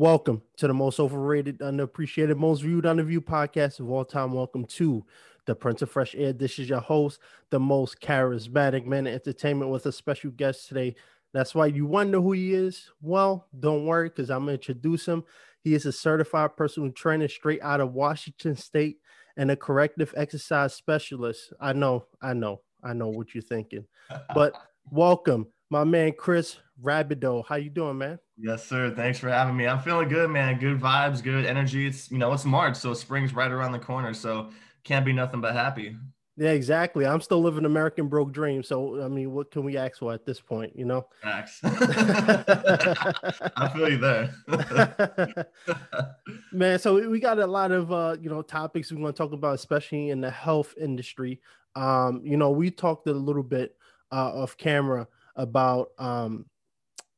Welcome to the most overrated, underappreciated, most viewed, underviewed podcast of all time. Welcome to the Prince of Fresh Air. This is your host, the most charismatic man in entertainment, with a special guest today. That's why you wonder who he is. Well, don't worry, because I'm going to introduce him. He is a certified personal trainer straight out of Washington State and a corrective exercise specialist. I know, I know, I know what you're thinking. But welcome, my man Chris Rabideau. How you doing, man? Yes, sir. Thanks for having me. I'm feeling good, man. Good vibes, good energy. It's you know it's March, so spring's right around the corner. So can't be nothing but happy. Yeah, exactly. I'm still living American broke dream. So I mean, what can we ask for at this point? You know. Facts. I feel you there. man, so we got a lot of uh, you know topics we want to talk about, especially in the health industry. Um, you know, we talked a little bit uh, off camera about um,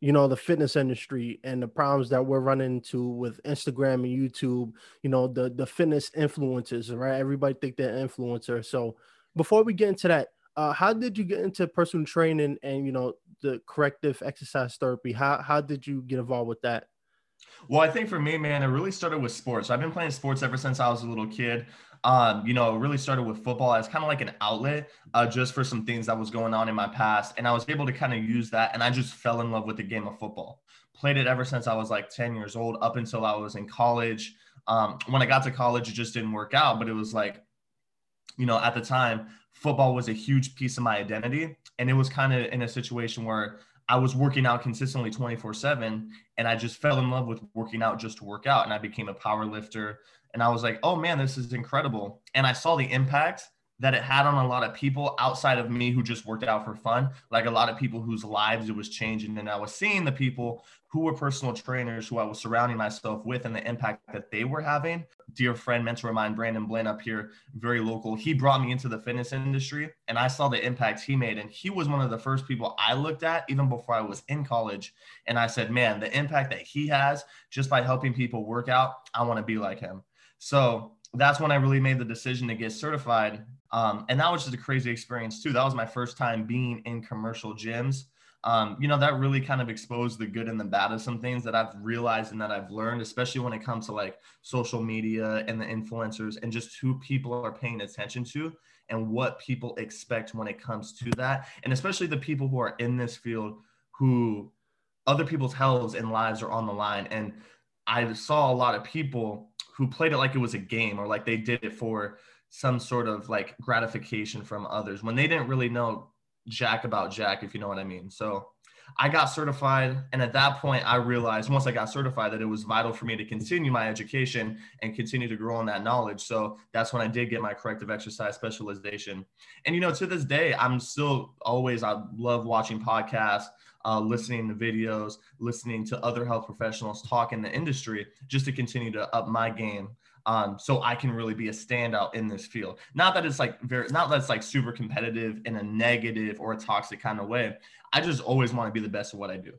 you know the fitness industry and the problems that we're running into with Instagram and YouTube. You know the the fitness influencers, right? Everybody think they're influencer. So before we get into that, uh, how did you get into personal training and you know the corrective exercise therapy? How how did you get involved with that? Well, I think for me, man, it really started with sports. I've been playing sports ever since I was a little kid. Um, you know, really started with football as kind of like an outlet uh, just for some things that was going on in my past. And I was able to kind of use that. And I just fell in love with the game of football. Played it ever since I was like 10 years old up until I was in college. Um, when I got to college, it just didn't work out, but it was like, you know, at the time, football was a huge piece of my identity. And it was kind of in a situation where I was working out consistently 24 7 and I just fell in love with working out just to work out. And I became a power lifter. And I was like, oh man, this is incredible. And I saw the impact that it had on a lot of people outside of me who just worked out for fun, like a lot of people whose lives it was changing. And I was seeing the people who were personal trainers who I was surrounding myself with and the impact that they were having. Dear friend, mentor of mine, Brandon Blaine up here, very local, he brought me into the fitness industry and I saw the impact he made. And he was one of the first people I looked at even before I was in college. And I said, man, the impact that he has just by helping people work out, I want to be like him. So that's when I really made the decision to get certified. Um, and that was just a crazy experience too. That was my first time being in commercial gyms um, you know, that really kind of exposed the good and the bad of some things that I've realized and that I've learned, especially when it comes to like social media and the influencers and just who people are paying attention to and what people expect when it comes to that. And especially the people who are in this field who other people's health and lives are on the line. And I saw a lot of people who played it like it was a game or like they did it for some sort of like gratification from others when they didn't really know jack about jack, if you know what I mean. So I got certified. And at that point, I realized once I got certified that it was vital for me to continue my education and continue to grow in that knowledge. So that's when I did get my corrective exercise specialization. And, you know, to this day, I'm still always, I love watching podcasts. Uh, listening to videos, listening to other health professionals talk in the industry, just to continue to up my game um, so I can really be a standout in this field. Not that it's like very, not that it's like super competitive in a negative or a toxic kind of way. I just always want to be the best at what I do.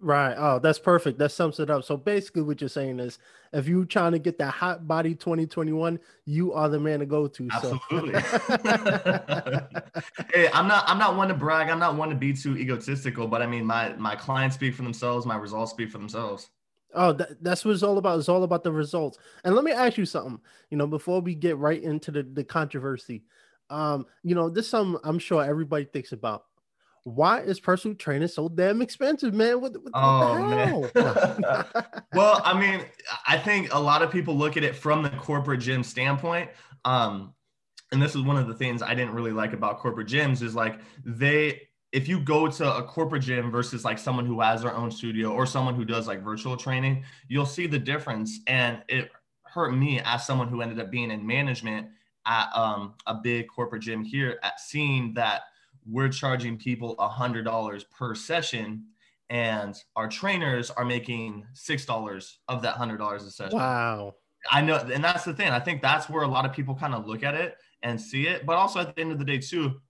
Right. Oh, that's perfect. That sums it up. So basically, what you're saying is, if you're trying to get that hot body 2021, you are the man to go to. Absolutely. So. hey, I'm not. I'm not one to brag. I'm not one to be too egotistical. But I mean, my my clients speak for themselves. My results speak for themselves. Oh, that, that's what it's all about. It's all about the results. And let me ask you something. You know, before we get right into the, the controversy, um, you know, this some I'm sure everybody thinks about. Why is personal training so damn expensive, man? What, what, oh, what man. well, I mean, I think a lot of people look at it from the corporate gym standpoint. Um, and this is one of the things I didn't really like about corporate gyms is like they if you go to a corporate gym versus like someone who has their own studio or someone who does like virtual training, you'll see the difference. And it hurt me as someone who ended up being in management at um, a big corporate gym here at seeing that we're charging people a hundred dollars per session and our trainers are making six dollars of that hundred dollars a session. Wow. I know, and that's the thing. I think that's where a lot of people kind of look at it and see it. But also at the end of the day, too,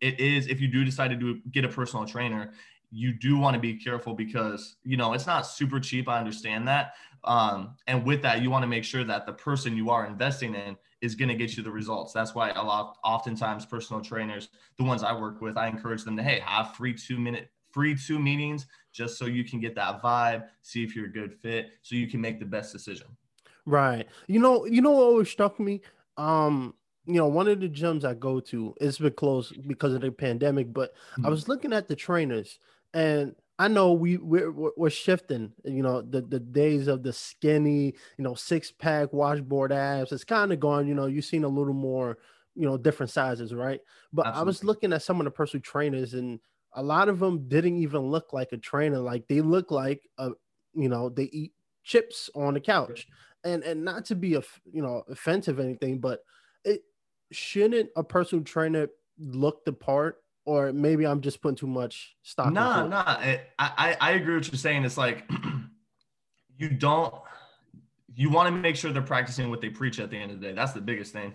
it is if you do decide to do get a personal trainer you do want to be careful because you know it's not super cheap i understand that um, and with that you want to make sure that the person you are investing in is going to get you the results that's why a lot oftentimes personal trainers the ones i work with i encourage them to hey have free two minute free two meetings just so you can get that vibe, see if you're a good fit, so you can make the best decision. Right. You know, you know what always struck me? Um, you know, one of the gyms I go to, it's been closed because of the pandemic, but mm-hmm. I was looking at the trainers and I know we we're, we're shifting, you know, the, the days of the skinny, you know, six pack washboard abs. It's kind of gone, you know, you've seen a little more, you know, different sizes, right? But Absolutely. I was looking at some of the personal trainers and a lot of them didn't even look like a trainer. Like they look like a, you know, they eat chips on the couch. And and not to be a you know offensive or anything, but it shouldn't a personal trainer look the part or maybe I'm just putting too much stock. No, nah, no, nah. I, I I agree with what you're saying. It's like you don't you want to make sure they're practicing what they preach at the end of the day. That's the biggest thing.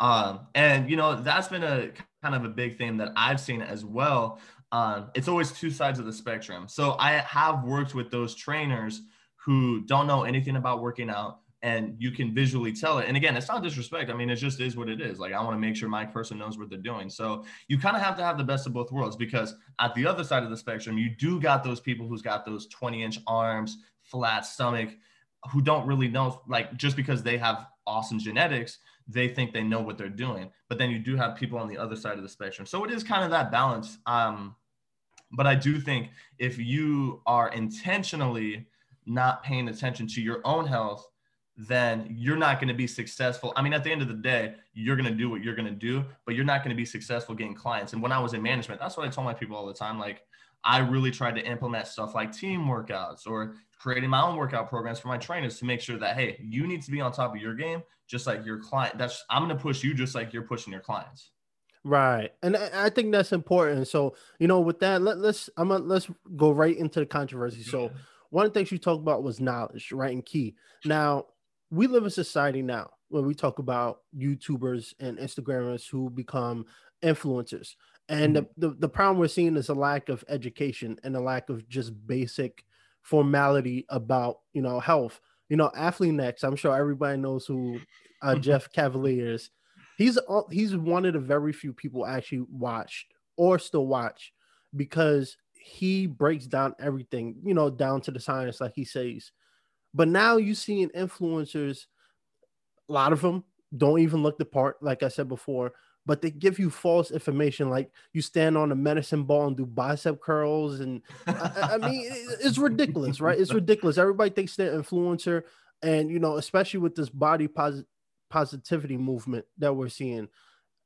Um, and you know that's been a kind of a big thing that I've seen as well. Um, it's always two sides of the spectrum. So I have worked with those trainers who don't know anything about working out, and you can visually tell it. And again, it's not disrespect. I mean, it just is what it is. Like I want to make sure my person knows what they're doing. So you kind of have to have the best of both worlds because at the other side of the spectrum, you do got those people who's got those 20 inch arms, flat stomach, who don't really know, like just because they have awesome genetics, they think they know what they're doing. But then you do have people on the other side of the spectrum. So it is kind of that balance. Um, but I do think if you are intentionally not paying attention to your own health, then you're not going to be successful. I mean, at the end of the day, you're going to do what you're going to do, but you're not going to be successful getting clients. And when I was in management, that's what I told my people all the time. Like, I really tried to implement stuff like team workouts or creating my own workout programs for my trainers to make sure that, hey, you need to be on top of your game, just like your client. That's, I'm going to push you just like you're pushing your clients. Right. And I think that's important. So, you know, with that, let, let's, I'm gonna let's go right into the controversy. So one of the things you talked about was knowledge, right? And key. Now, we live in a society now when we talk about YouTubers and Instagrammers who become influencers. And mm-hmm. the, the, the problem we're seeing is a lack of education and a lack of just basic formality about, you know, health. You know, Athlean-X, I'm sure everybody knows who uh, Jeff Cavaliere is. He's he's one of the very few people actually watched or still watch because he breaks down everything, you know, down to the science, like he says. But now you seeing influencers, a lot of them don't even look the part, like I said before, but they give you false information. Like you stand on a medicine ball and do bicep curls. And I, I mean, it's ridiculous, right? It's ridiculous. Everybody thinks they're influencer. And, you know, especially with this body posit- positivity movement that we're seeing,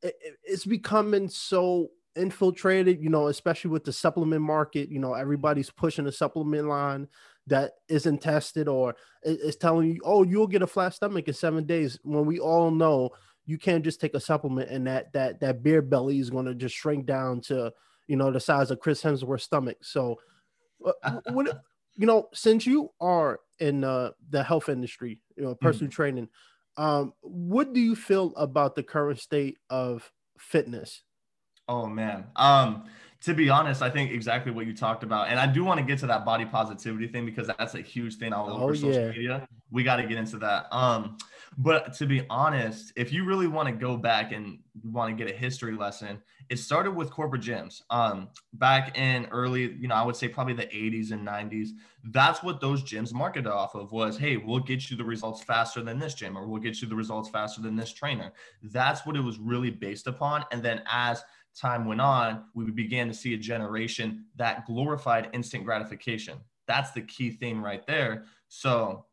it, it's becoming so infiltrated, you know, especially with the supplement market. You know, everybody's pushing a supplement line that isn't tested or is telling you, oh, you'll get a flat stomach in seven days. When we all know you can't just take a supplement and that that that beer belly is going to just shrink down to you know the size of Chris Hemsworth's stomach. So, uh, what you know, since you are in uh, the health industry, you know, personal mm. training, um, what do you feel about the current state of fitness? Oh man. Um, to be honest, I think exactly what you talked about. And I do want to get to that body positivity thing because that's a huge thing all over oh, social yeah. media. We got to get into that. Um, but to be honest, if you really want to go back and want to get a history lesson, it started with corporate gyms. Um, back in early, you know, I would say probably the 80s and 90s. That's what those gyms marketed off of was, hey, we'll get you the results faster than this gym, or we'll get you the results faster than this trainer. That's what it was really based upon. And then as time went on, we began to see a generation that glorified instant gratification. That's the key thing right there. So,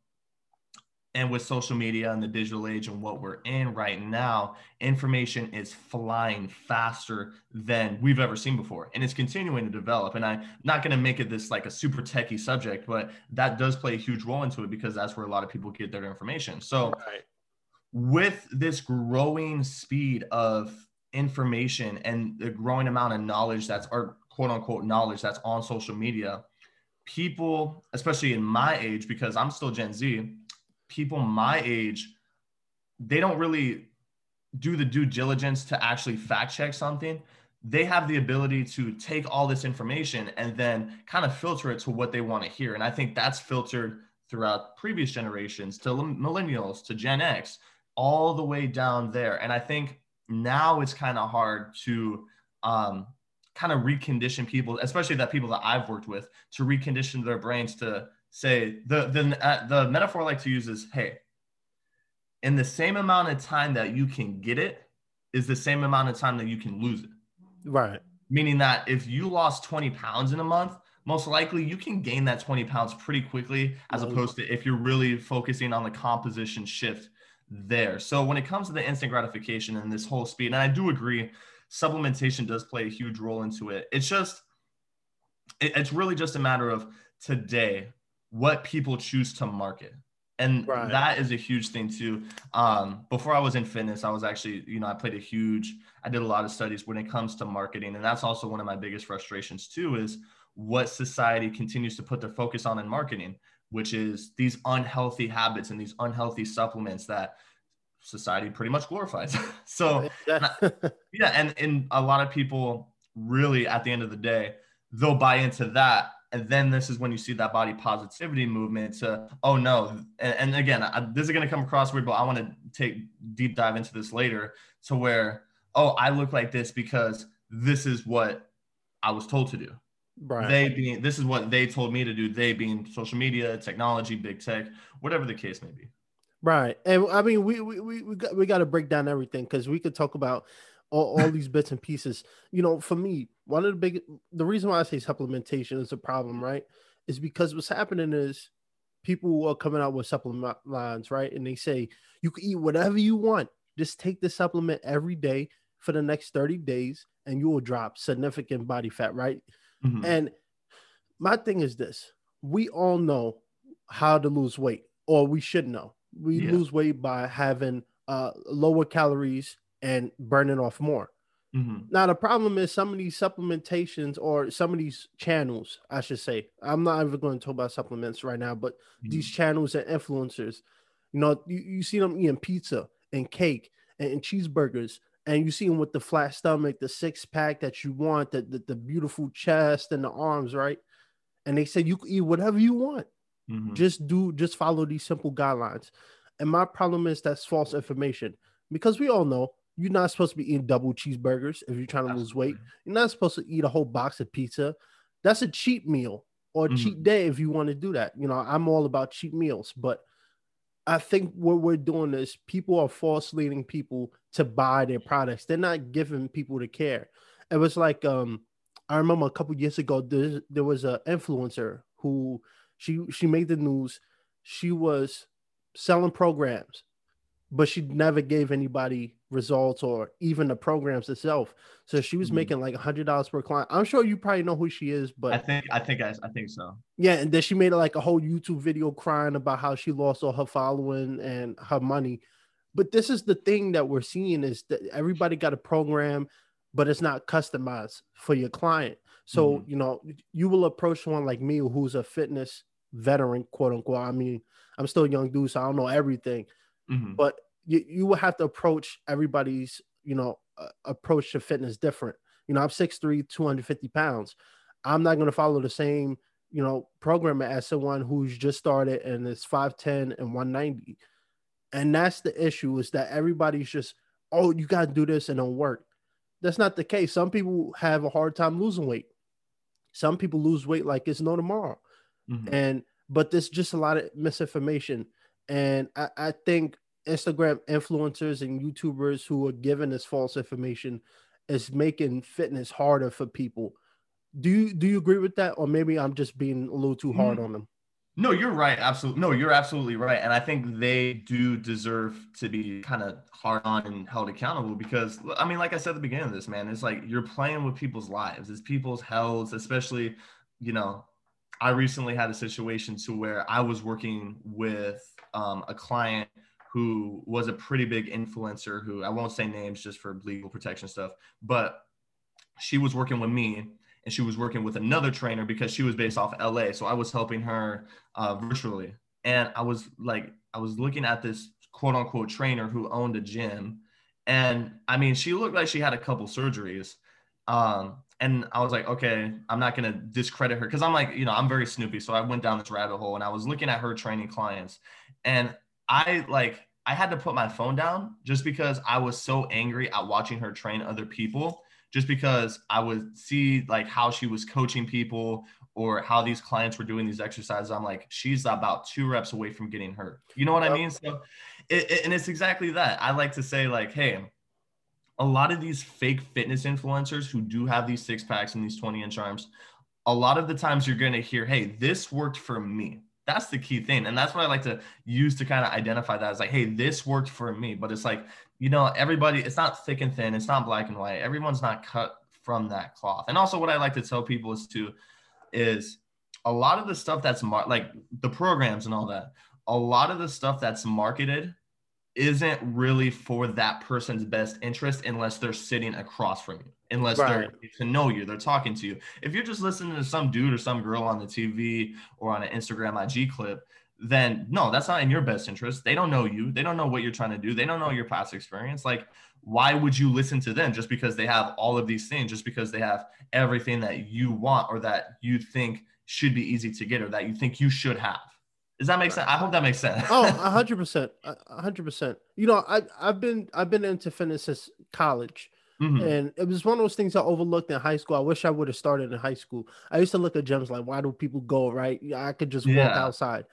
and with social media and the digital age and what we're in right now, information is flying faster than we've ever seen before. And it's continuing to develop. And I'm not going to make it this like a super techie subject, but that does play a huge role into it because that's where a lot of people get their information. So, right. with this growing speed of information and the growing amount of knowledge that's or quote unquote knowledge that's on social media people especially in my age because i'm still gen z people my age they don't really do the due diligence to actually fact check something. They have the ability to take all this information and then kind of filter it to what they want to hear. And i think that's filtered throughout previous generations to millennials to gen x all the way down there. And i think now it's kind of hard to um, kind of recondition people, especially that people that I've worked with, to recondition their brains to say the the uh, the metaphor I like to use is, hey, in the same amount of time that you can get it, is the same amount of time that you can lose it. Right. Meaning that if you lost 20 pounds in a month, most likely you can gain that 20 pounds pretty quickly as opposed to if you're really focusing on the composition shift there. So when it comes to the instant gratification and this whole speed, and I do agree, supplementation does play a huge role into it. It's just, it, it's really just a matter of today what people choose to market. And right. that is a huge thing too. Um, before I was in fitness, I was actually, you know, I played a huge, I did a lot of studies when it comes to marketing. And that's also one of my biggest frustrations too, is what society continues to put their focus on in marketing which is these unhealthy habits and these unhealthy supplements that society pretty much glorifies. so oh, yeah, and and a lot of people really at the end of the day they'll buy into that. And then this is when you see that body positivity movement to oh no. And, and again I, this is going to come across weird but i want to take deep dive into this later to where oh i look like this because this is what i was told to do Right. They being this is what they told me to do. They being social media, technology, big tech, whatever the case may be. Right, and I mean we we we we got, we got to break down everything because we could talk about all, all these bits and pieces. You know, for me, one of the big the reason why I say supplementation is a problem, right, is because what's happening is people are coming out with supplement lines, right, and they say you can eat whatever you want. Just take the supplement every day for the next 30 days and you will drop significant body fat, right? Mm-hmm. And my thing is this we all know how to lose weight, or we should know. We yeah. lose weight by having uh, lower calories and burning off more. Mm-hmm. Now the problem is some of these supplementations or some of these channels, I should say. I'm not even going to talk about supplements right now, but mm-hmm. these channels and influencers, you know, you, you see them eating pizza and cake and, and cheeseburgers and you see him with the flat stomach, the six pack that you want, the, the, the beautiful chest and the arms, right? And they said you can eat whatever you want. Mm-hmm. Just do, just follow these simple guidelines. And my problem is that's false information because we all know you're not supposed to be eating double cheeseburgers if you're trying to Absolutely. lose weight. You're not supposed to eat a whole box of pizza. That's a cheat meal or a mm-hmm. cheat day if you want to do that. You know, I'm all about cheat meals, but I think what we're doing is people are false leading people to buy their products. They're not giving people to care. It was like um, I remember a couple years ago there, there was an influencer who she she made the news. She was selling programs but she never gave anybody results or even the programs itself. So she was mm-hmm. making like a hundred dollars per client. I'm sure you probably know who she is, but I think I think I, I think so. Yeah, and then she made like a whole YouTube video crying about how she lost all her following and her money. But this is the thing that we're seeing is that everybody got a program, but it's not customized for your client. So mm-hmm. you know, you will approach someone like me who's a fitness veteran, quote unquote. I mean, I'm still a young dude, so I don't know everything Mm-hmm. But you, you will have to approach everybody's, you know, uh, approach to fitness different. You know, I'm 6'3, 250 pounds. I'm not going to follow the same, you know, program as someone who's just started and is 5'10 and 190. And that's the issue is that everybody's just, oh, you got to do this and don't work. That's not the case. Some people have a hard time losing weight. Some people lose weight like it's no tomorrow. Mm-hmm. And, but there's just a lot of misinformation and I, I think Instagram influencers and YouTubers who are giving this false information is making fitness harder for people. Do you do you agree with that, or maybe I'm just being a little too hard mm. on them? No, you're right. Absolutely. No, you're absolutely right. And I think they do deserve to be kind of hard on and held accountable because, I mean, like I said at the beginning of this, man, it's like you're playing with people's lives, it's people's health, especially, you know, I recently had a situation to where I was working with um, a client who was a pretty big influencer who I won't say names just for legal protection stuff, but she was working with me and she was working with another trainer because she was based off LA. So I was helping her uh, virtually. And I was like, I was looking at this quote unquote trainer who owned a gym. And I mean, she looked like she had a couple surgeries. Um, and I was like, okay, I'm not gonna discredit her because I'm like, you know, I'm very snoopy. So I went down this rabbit hole and I was looking at her training clients, and I like I had to put my phone down just because I was so angry at watching her train other people just because I would see like how she was coaching people or how these clients were doing these exercises. I'm like, she's about two reps away from getting hurt. You know what I mean? So, it, it, and it's exactly that. I like to say, like, hey, a lot of these fake fitness influencers who do have these six packs and these 20 inch arms, a lot of the times you're going to hear, hey, this worked for me. That's the key thing. And that's what I like to use to kind of identify that as like, hey, this worked for me. But it's like, you know, everybody, it's not thick and thin, it's not black and white. Everyone's not cut from that cloth. And also, what I like to tell people is to, is a lot of the stuff that's mar- like the programs and all that, a lot of the stuff that's marketed isn't really for that person's best interest unless they're sitting across from you, unless right. they're to know you, they're talking to you. If you're just listening to some dude or some girl on the TV or on an Instagram IG clip, then no, that's not in your best interest. They don't know you. They don't know what you're trying to do. They don't know your past experience. Like, why would you listen to them just because they have all of these things, just because they have everything that you want or that you think should be easy to get or that you think you should have? Does that make sense? I hope that makes sense. oh, hundred percent, hundred percent. You know, I I've been I've been into fitness since college, mm-hmm. and it was one of those things I overlooked in high school. I wish I would have started in high school. I used to look at gyms like, why do people go right? I could just yeah. walk outside,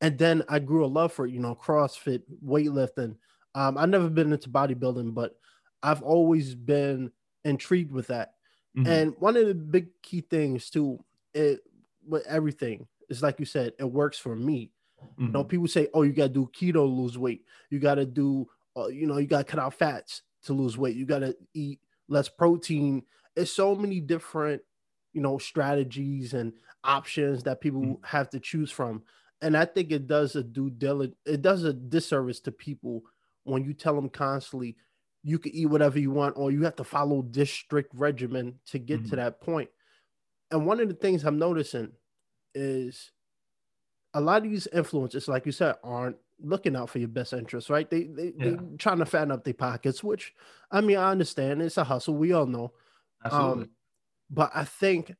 and then I grew a love for you know CrossFit, weightlifting. Um, I've never been into bodybuilding, but I've always been intrigued with that. Mm-hmm. And one of the big key things too, it with everything it's like you said, it works for me. Mm-hmm. You know, mm-hmm. people say, "Oh, you got to do keto to lose weight. You got to do, uh, you know, you got to cut out fats to lose weight. You got to eat less protein." It's so many different, you know, strategies and options that people mm-hmm. have to choose from, and I think it does a due diligence. It does a disservice to people when you tell them constantly you can eat whatever you want or you have to follow this strict regimen to get mm-hmm. to that point. And one of the things I'm noticing is a lot of these influencers, like you said, aren't looking out for your best interest, right? They they yeah. trying to fatten up their pockets, which I mean I understand it's a hustle. We all know. Absolutely. Um, but I think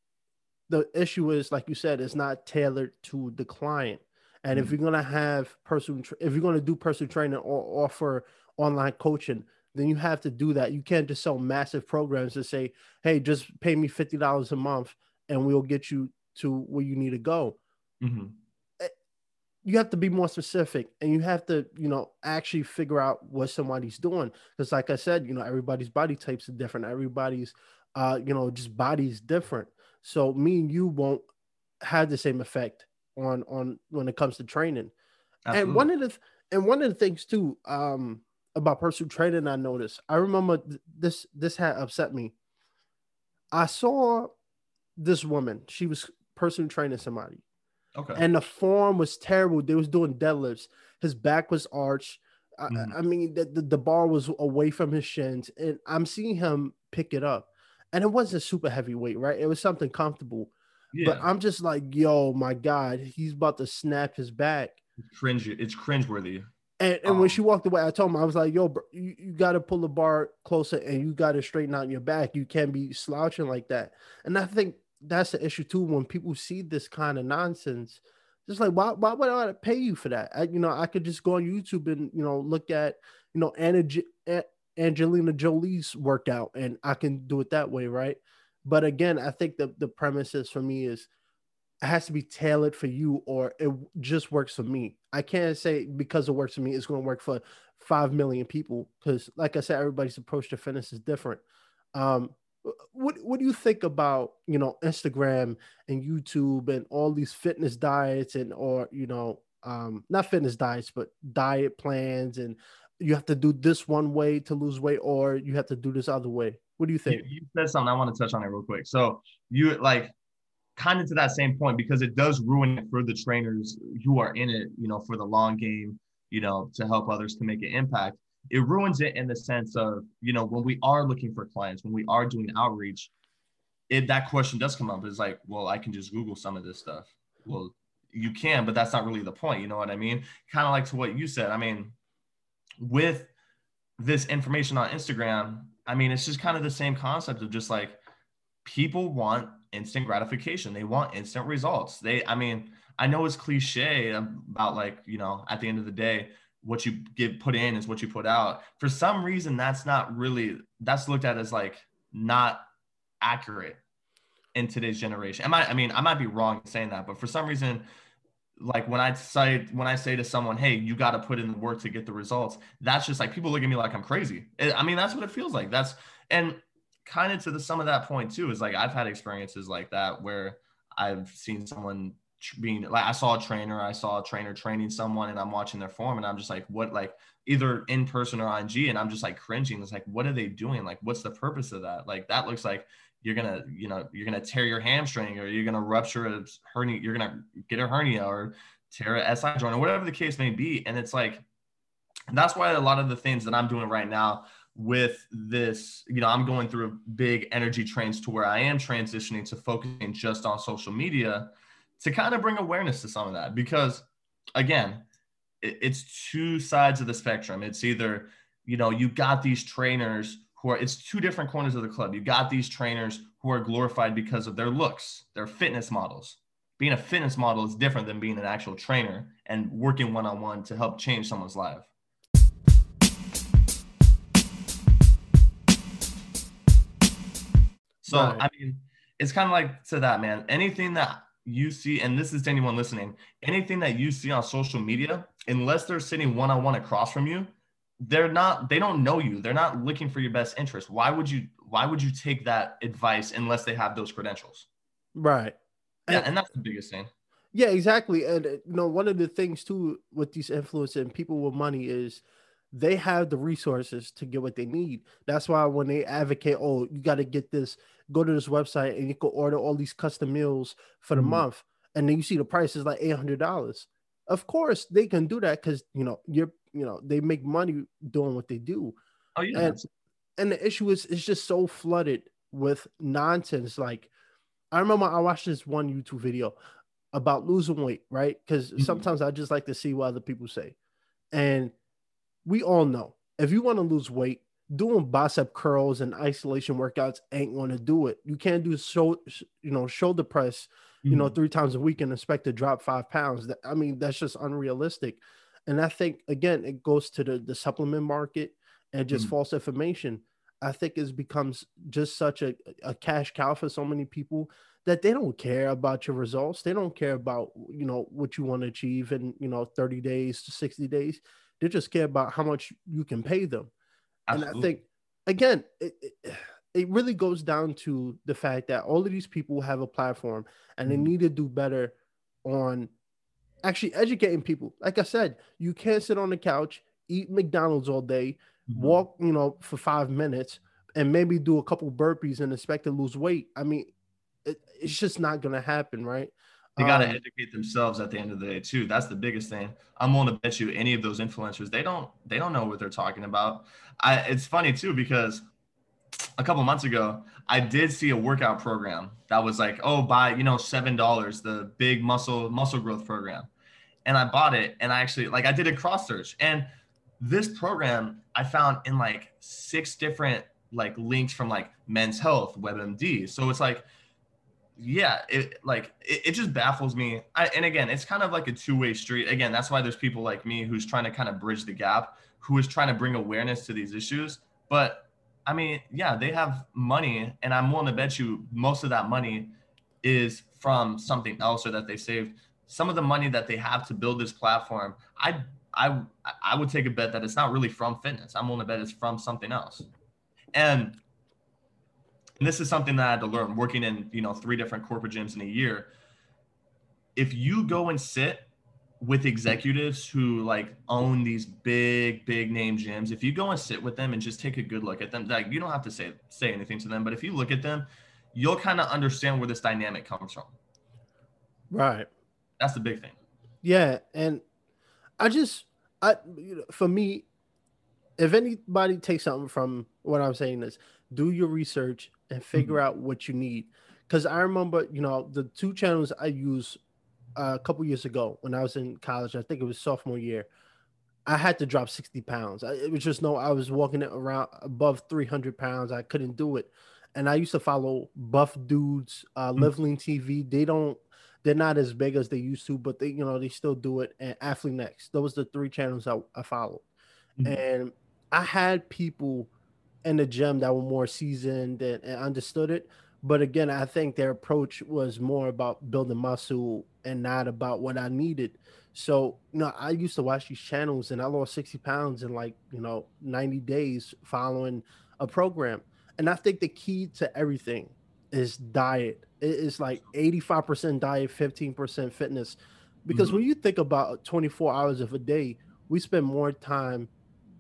the issue is, like you said, it's not tailored to the client. And mm-hmm. if you're gonna have personal, tra- if you're gonna do personal training or offer online coaching, then you have to do that. You can't just sell massive programs to say, "Hey, just pay me fifty dollars a month, and we'll get you to where you need to go. Mm-hmm. Eh, you have to be more specific and you have to, you know, actually figure out what somebody's doing. Because, like I said, you know, everybody's body types are different. Everybody's, uh, you know, just body's different. So, me and you won't have the same effect on on when it comes to training. Absolutely. And one of the and one of the things too um about personal training I noticed. I remember th- this this had upset me. I saw this woman. She was personal training somebody. Okay. And the form was terrible. They was doing deadlifts. His back was arched. Mm. I, I, mean, the, the, the bar was away from his shins, and I'm seeing him pick it up, and it wasn't super heavyweight, right? It was something comfortable. Yeah. But I'm just like, yo, my God, he's about to snap his back. It's cringe. It's cringeworthy. And, and um, when she walked away, I told him I was like, "Yo, bro, you, you got to pull the bar closer, and you got to straighten out your back. You can't be slouching like that." And I think that's the issue too. When people see this kind of nonsense, just like why why would I pay you for that? I, you know, I could just go on YouTube and you know look at you know Angelina Jolie's workout, and I can do it that way, right? But again, I think the the premises for me is it has to be tailored for you, or it just works for me. I can't say because it works for me, it's going to work for five million people because, like I said, everybody's approach to fitness is different. Um, what what do you think about you know Instagram and YouTube and all these fitness diets and or you know um not fitness diets but diet plans and you have to do this one way to lose weight or you have to do this other way? What do you think? you, you said something i want to touch on it real quick. So you like kind of to that same point because it does ruin it for the trainers who are in it you know for the long game you know to help others to make an impact it ruins it in the sense of you know when we are looking for clients when we are doing outreach it that question does come up. It's like well i can just google some of this stuff. Well you can but that's not really the point. You know what i mean? Kind of like to what you said. I mean with this information on instagram i mean it's just kind of the same concept of just like people want instant gratification. They want instant results. They i mean i know it's cliche about like you know at the end of the day what you give put in is what you put out. For some reason, that's not really that's looked at as like not accurate in today's generation. I might, I mean, I might be wrong saying that, but for some reason, like when I say when I say to someone, "Hey, you got to put in the work to get the results," that's just like people look at me like I'm crazy. I mean, that's what it feels like. That's and kind of to the sum of that point too is like I've had experiences like that where I've seen someone being like I saw a trainer, I saw a trainer training someone, and I'm watching their form, and I'm just like, what like either in person or on G, and I'm just like cringing. It's like, what are they doing? Like, what's the purpose of that? Like that looks like you're gonna, you know, you're gonna tear your hamstring or you're gonna rupture a hernia, you're gonna get a hernia or tear a SI joint or whatever the case may be. And it's like that's why a lot of the things that I'm doing right now with this, you know, I'm going through a big energy trains to where I am transitioning to focusing just on social media to kind of bring awareness to some of that because again, it's two sides of the spectrum. It's either, you know, you got these trainers who are, it's two different corners of the club. You got these trainers who are glorified because of their looks, their fitness models. Being a fitness model is different than being an actual trainer and working one on one to help change someone's life. So, right. I mean, it's kind of like to that, man. Anything that you see, and this is to anyone listening, anything that you see on social media, unless they're sitting one on one across from you, they're not, they don't know you. They're not looking for your best interest. Why would you, why would you take that advice unless they have those credentials? Right. Yeah. And, and that's the biggest thing. Yeah, exactly. And, uh, you know, one of the things too with these influencers and people with money is, they have the resources to get what they need. That's why when they advocate, oh, you got to get this, go to this website and you can order all these custom meals for the mm-hmm. month, and then you see the price is like eight hundred dollars. Of course, they can do that because you know you're you know they make money doing what they do. Oh yeah. And, and the issue is it's just so flooded with nonsense. Like I remember I watched this one YouTube video about losing weight, right? Because mm-hmm. sometimes I just like to see what other people say, and we all know if you want to lose weight, doing bicep curls and isolation workouts ain't going to do it. You can't do so, you know, shoulder press, you mm-hmm. know, three times a week and expect to drop five pounds. That, I mean, that's just unrealistic. And I think again, it goes to the the supplement market and just mm-hmm. false information. I think it becomes just such a, a cash cow for so many people that they don't care about your results. They don't care about you know what you want to achieve in you know 30 days to 60 days they just care about how much you can pay them. Absolutely. And I think, again, it, it, it, really goes down to the fact that all of these people have a platform and they mm-hmm. need to do better on actually educating people. Like I said, you can't sit on the couch, eat McDonald's all day, mm-hmm. walk, you know, for five minutes, and maybe do a couple burpees and expect to lose weight. I mean, it, it's just not going to happen, right? They got to um, educate themselves at the end of the day too. That's the biggest thing. I'm willing to bet you any of those influencers they don't they don't know what they're talking about. I it's funny too because a couple months ago I did see a workout program that was like oh buy you know seven dollars the big muscle muscle growth program, and I bought it and I actually like I did a cross search and this program I found in like six different like links from like Men's Health, WebMD. So it's like yeah, it like it, it just baffles me. I, and again, it's kind of like a two-way street. Again, that's why there's people like me who's trying to kind of bridge the gap, who is trying to bring awareness to these issues. But I mean, yeah, they have money, and I'm willing to bet you most of that money is from something else or that they saved. Some of the money that they have to build this platform, I I I would take a bet that it's not really from fitness. I'm willing to bet it's from something else. And and this is something that I had to learn working in, you know, three different corporate gyms in a year. If you go and sit with executives who like own these big, big name gyms, if you go and sit with them and just take a good look at them, like you don't have to say say anything to them, but if you look at them, you'll kind of understand where this dynamic comes from. Right. That's the big thing. Yeah, and I just I you know, for me, if anybody takes something from what I'm saying is do your research and figure mm-hmm. out what you need. Because I remember, you know, the two channels I used uh, a couple years ago when I was in college, I think it was sophomore year. I had to drop 60 pounds. It was just no, I was walking around above 300 pounds. I couldn't do it. And I used to follow buff dudes, uh, mm-hmm. Live Lean TV. They don't, they're not as big as they used to, but they, you know, they still do it. And Athlean-X. Those are the three channels I, I followed. Mm-hmm. And I had people in the gym that were more seasoned and, and understood it. But again, I think their approach was more about building muscle and not about what I needed. So, you know, I used to watch these channels and I lost 60 pounds in like, you know, 90 days following a program. And I think the key to everything is diet. It's like 85% diet, 15% fitness. Because mm-hmm. when you think about 24 hours of a day, we spend more time,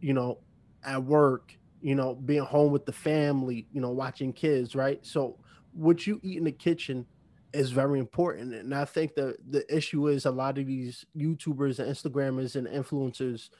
you know, at work, you know, being home with the family, you know, watching kids, right? So what you eat in the kitchen is very important. And I think the the issue is a lot of these YouTubers and Instagrammers and influencers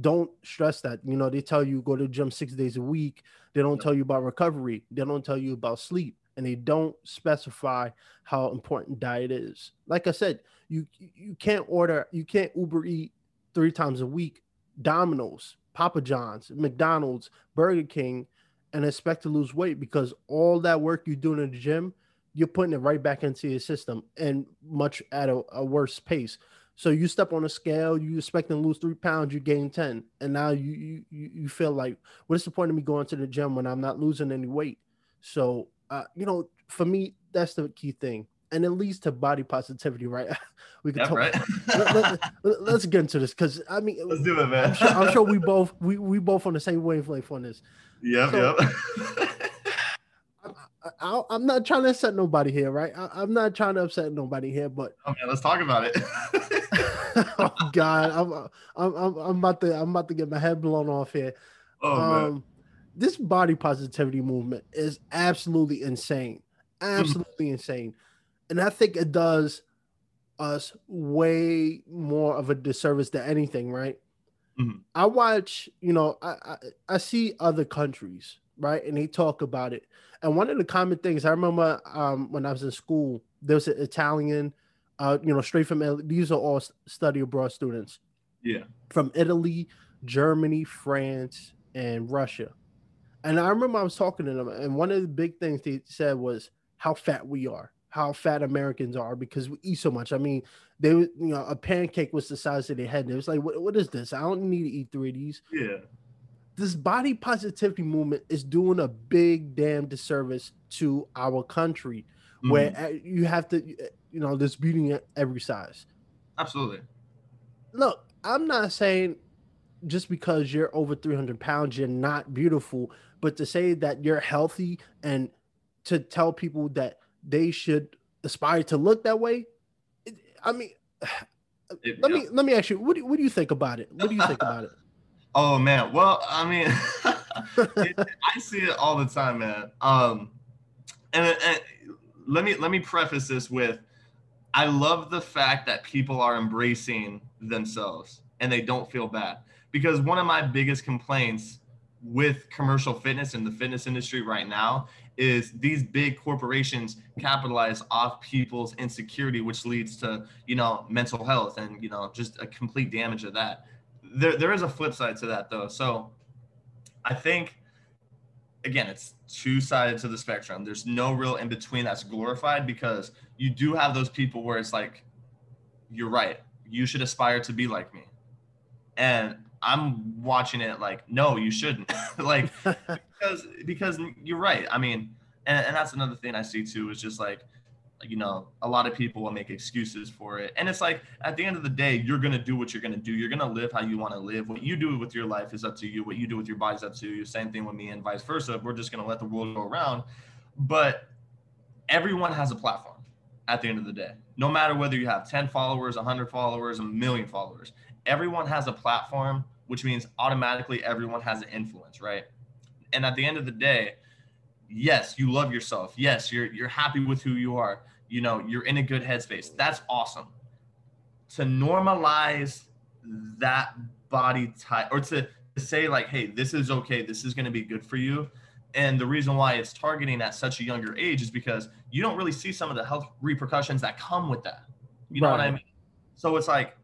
don't stress that. You know, they tell you go to the gym six days a week. They don't tell you about recovery. They don't tell you about sleep. And they don't specify how important diet is. Like I said, you you can't order, you can't Uber eat three times a week, Domino's, Papa John's, McDonald's, Burger King, and expect to lose weight because all that work you're doing in the gym, you're putting it right back into your system and much at a, a worse pace. So you step on a scale, you expect to lose three pounds, you gain 10. And now you you you feel like, what's the point of me going to the gym when I'm not losing any weight? So uh, you know, for me, that's the key thing. And it leads to body positivity, right? we can talk. Right? let, us get into this because I mean, let's do it, man. I'm sure, I'm sure, we both we we both on the same wavelength on this. Yep, so, yep. I, am not trying to upset nobody here, right? I, am not trying to upset nobody here, but okay, let's talk about it. oh God, I'm, I'm, I'm, I'm about to, I'm about to get my head blown off here. Oh um, man, this body positivity movement is absolutely insane, absolutely insane, and I think it does us way more of a disservice than anything, right? Mm-hmm. I watch, you know, I, I I see other countries, right, and they talk about it and one of the common things I remember um, when I was in school, there was an Italian, uh, you know, straight from these are all study abroad students. Yeah. From Italy, Germany, France, and Russia. And I remember I was talking to them, and one of the big things they said was how fat we are, how fat Americans are because we eat so much. I mean, they, you know, a pancake was the size of their head. It was like, what, what is this? I don't need to eat three of these. Yeah this body positivity movement is doing a big damn disservice to our country mm-hmm. where you have to you know there's beauty at every size absolutely look i'm not saying just because you're over 300 pounds you're not beautiful but to say that you're healthy and to tell people that they should aspire to look that way. I mean it, let yeah. me let me ask you what do, what do you think about it? What do you think about it? Oh man, well, I mean, it, I see it all the time, man. Um, and, and let me let me preface this with, I love the fact that people are embracing themselves and they don't feel bad. Because one of my biggest complaints with commercial fitness and the fitness industry right now is these big corporations capitalize off people's insecurity which leads to you know mental health and you know just a complete damage of that there there is a flip side to that though. So I think again, it's two sided to the spectrum. There's no real in between that's glorified because you do have those people where it's like, you're right, you should aspire to be like me. And I'm watching it like, no, you shouldn't. like because because you're right. I mean, and, and that's another thing I see too, is just like you know, a lot of people will make excuses for it. And it's like at the end of the day, you're gonna do what you're gonna do. You're gonna live how you want to live. What you do with your life is up to you. What you do with your body is up to you. Same thing with me and vice versa. We're just gonna let the world go around. But everyone has a platform at the end of the day. No matter whether you have 10 followers, 100 followers, a million followers, everyone has a platform, which means automatically everyone has an influence, right? And at the end of the day, yes, you love yourself. Yes, you're you're happy with who you are you know, you're in a good headspace. That's awesome. To normalize that body type or to, say like, hey, this is okay, this is going to be good for you. And the reason why it's targeting at such a younger age is because you don't really see some of the health repercussions that come with that. You know right. what I mean? So it's like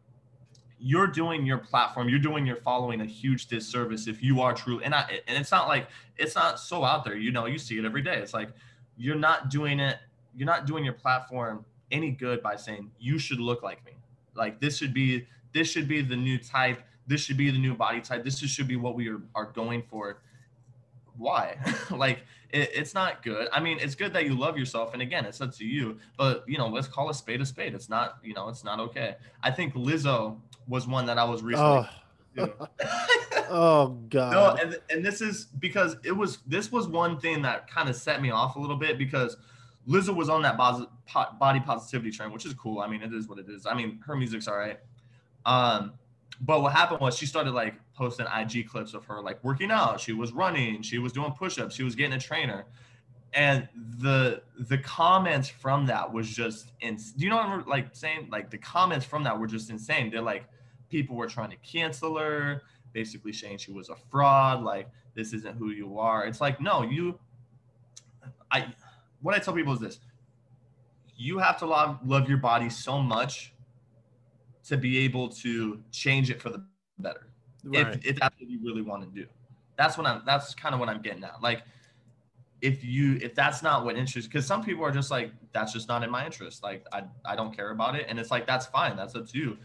you're doing your platform, you're doing your following a huge disservice if you are true. And I and it's not like it's not so out there. You know, you see it every day. It's like you're not doing it you're not doing your platform any good by saying you should look like me. Like this should be this should be the new type. This should be the new body type. This should be what we are, are going for. why? like it, it's not good. I mean, it's good that you love yourself, and again, it's up to you. But you know, let's call a spade a spade. It's not, you know, it's not okay. I think Lizzo was one that I was recently. Oh, oh god. No, and and this is because it was this was one thing that kind of set me off a little bit because Lizzo was on that body positivity trend, which is cool. I mean, it is what it is. I mean, her music's all right. Um, but what happened was she started like posting IG clips of her like working out. She was running, she was doing push-ups, she was getting a trainer. And the the comments from that was just in do you know what I'm like saying? Like the comments from that were just insane. They're like people were trying to cancel her, basically saying she was a fraud, like this isn't who you are. It's like, no, you I what I tell people is this you have to love love your body so much to be able to change it for the better. Right. If, if that's what you really want to do. That's what I'm that's kind of what I'm getting at. Like if you if that's not what interests because some people are just like that's just not in my interest like I, I don't care about it and it's like that's fine that's up to you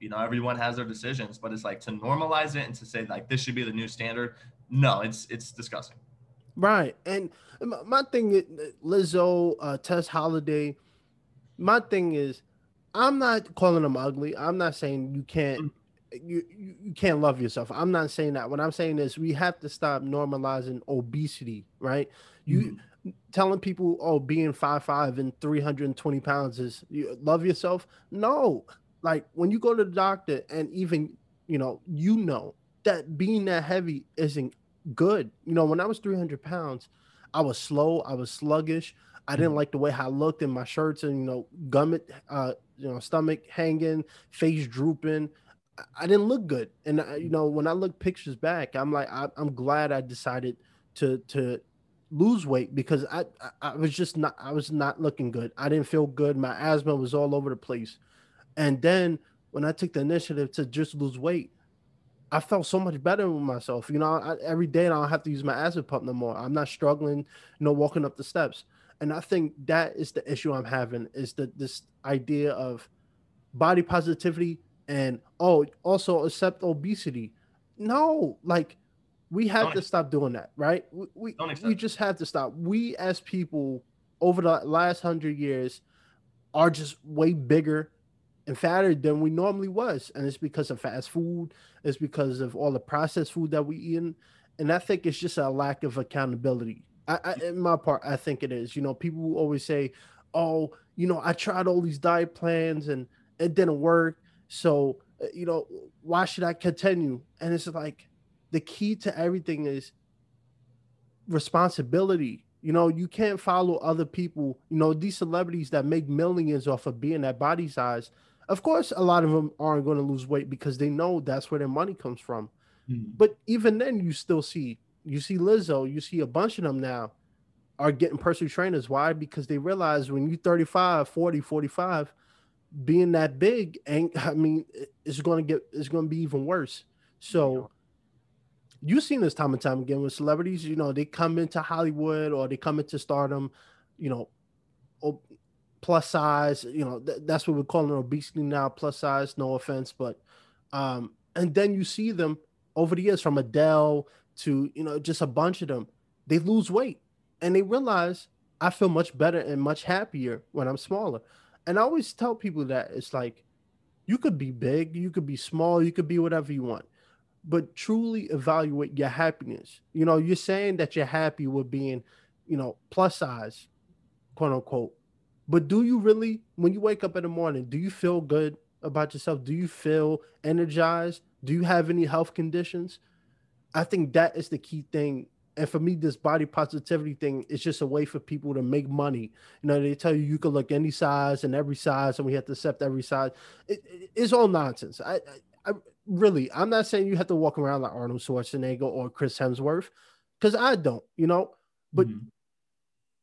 you know everyone has their decisions but it's like to normalize it and to say like this should be the new standard no it's it's disgusting right and my thing lizzo uh tess Holliday my thing is I'm not calling them ugly. I'm not saying you can't you, you can't love yourself. I'm not saying that. What I'm saying is we have to stop normalizing obesity, right? You mm-hmm. telling people, oh, being five five and 320 pounds is you love yourself. No, like when you go to the doctor and even you know, you know that being that heavy isn't good. You know, when I was 300 pounds, I was slow, I was sluggish. I didn't mm. like the way I looked in my shirts and you know, gummit, uh, you know, stomach hanging, face drooping. I didn't look good, and I, you know, when I look pictures back, I'm like, I, am glad I decided to to lose weight because I, I I was just not I was not looking good. I didn't feel good. My asthma was all over the place, and then when I took the initiative to just lose weight, I felt so much better with myself. You know, I, every day I don't have to use my acid pump no more. I'm not struggling, you know, walking up the steps and I think that is the issue I'm having is that this idea of body positivity and oh also accept obesity. No, like we have Don't to stop doing that, right? We we, we just have to stop. We as people over the last hundred years are just way bigger and fatter than we normally was, and it's because of fast food. It's because of all the processed food that we eat, and I think it's just a lack of accountability I, I, in my part, I think it is. You know, people always say, "Oh, you know, I tried all these diet plans and it didn't work. So, uh, you know, why should I continue?" And it's like the key to everything is responsibility. You know, you can't follow other people. You know, these celebrities that make millions off of being that body size. Of course, a lot of them aren't going to lose weight because they know that's where their money comes from. Mm-hmm. But even then, you still see you see Lizzo, you see a bunch of them now are getting personal trainers. Why? Because they realize when you're 35, 40, 45, being that big ain't I mean, it's gonna get it's gonna be even worse. So you've seen this time and time again with celebrities, you know, they come into Hollywood or they come into stardom, you know, plus size, you know, th- that's what we're calling obesity now, plus size, no offense, but um, and then you see them over the years from Adele to you know just a bunch of them they lose weight. And they realize i feel much better and much happier when i'm smaller. And i always tell people that it's like you could be big you could be small you could be whatever you want but truly evaluate your happiness. You know you're saying that you're happy with being you know plus size quote unquote but do you really when you wake up in the morning do you feel good about yourself? Do you feel energized? Do you have any health conditions I think that is the key thing. And for me, this body positivity thing is just a way for people to make money. You know, they tell you you can look any size and every size, and we have to accept every size. It, it, it's all nonsense. I, I, I, really, I'm not saying you have to walk around like Arnold Schwarzenegger or Chris Hemsworth, because I don't. You know, but mm-hmm.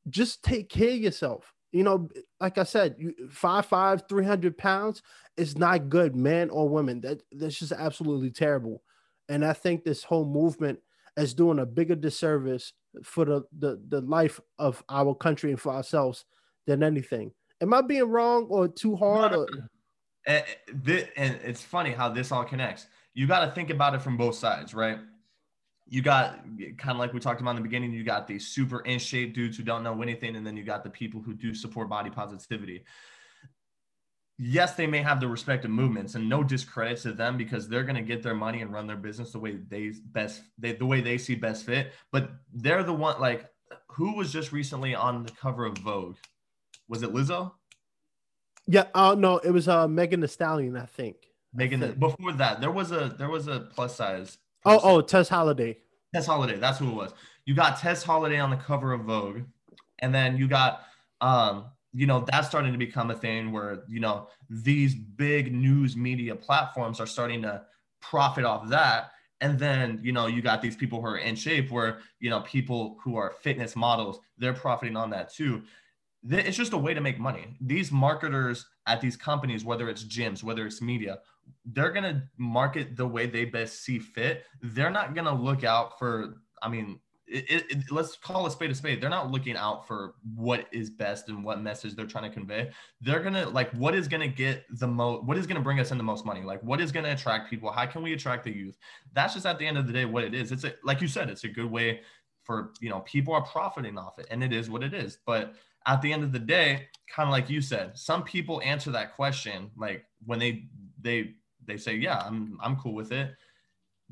just take care of yourself. You know, like I said, you five five, three hundred pounds is not good, man or woman. That that's just absolutely terrible. And I think this whole movement is doing a bigger disservice for the, the, the life of our country and for ourselves than anything. Am I being wrong or too hard? Or? Eh, eh, and, and it's funny how this all connects. You got to think about it from both sides, right? you got kind of like we talked about in the beginning, you got these super in shape dudes who don't know anything, and then you got the people who do support body positivity. Yes, they may have the respective movements, and no discredit to them because they're going to get their money and run their business the way they best, they, the way they see best fit. But they're the one like who was just recently on the cover of Vogue? Was it Lizzo? Yeah. Oh uh, no, it was uh Megan Thee Stallion, I think. Megan. I think. Before that, there was a there was a plus size Oh, oh, Tess Holliday. Tess Holliday, that's who it was. You got Tess Holliday on the cover of Vogue, and then you got, um, you know, that's starting to become a thing where you know these big news media platforms are starting to profit off that. And then you know you got these people who are in shape, where you know people who are fitness models, they're profiting on that too it's just a way to make money. These marketers at these companies, whether it's gyms, whether it's media, they're going to market the way they best see fit. They're not going to look out for, I mean, it, it, let's call a spade a spade. They're not looking out for what is best and what message they're trying to convey. They're gonna like what is gonna get the most, what is gonna bring us in the most money. Like what is gonna attract people? How can we attract the youth? That's just at the end of the day what it is. It's a, like you said, it's a good way for you know people are profiting off it, and it is what it is. But at the end of the day, kind of like you said, some people answer that question like when they they they say, "Yeah, I'm I'm cool with it,"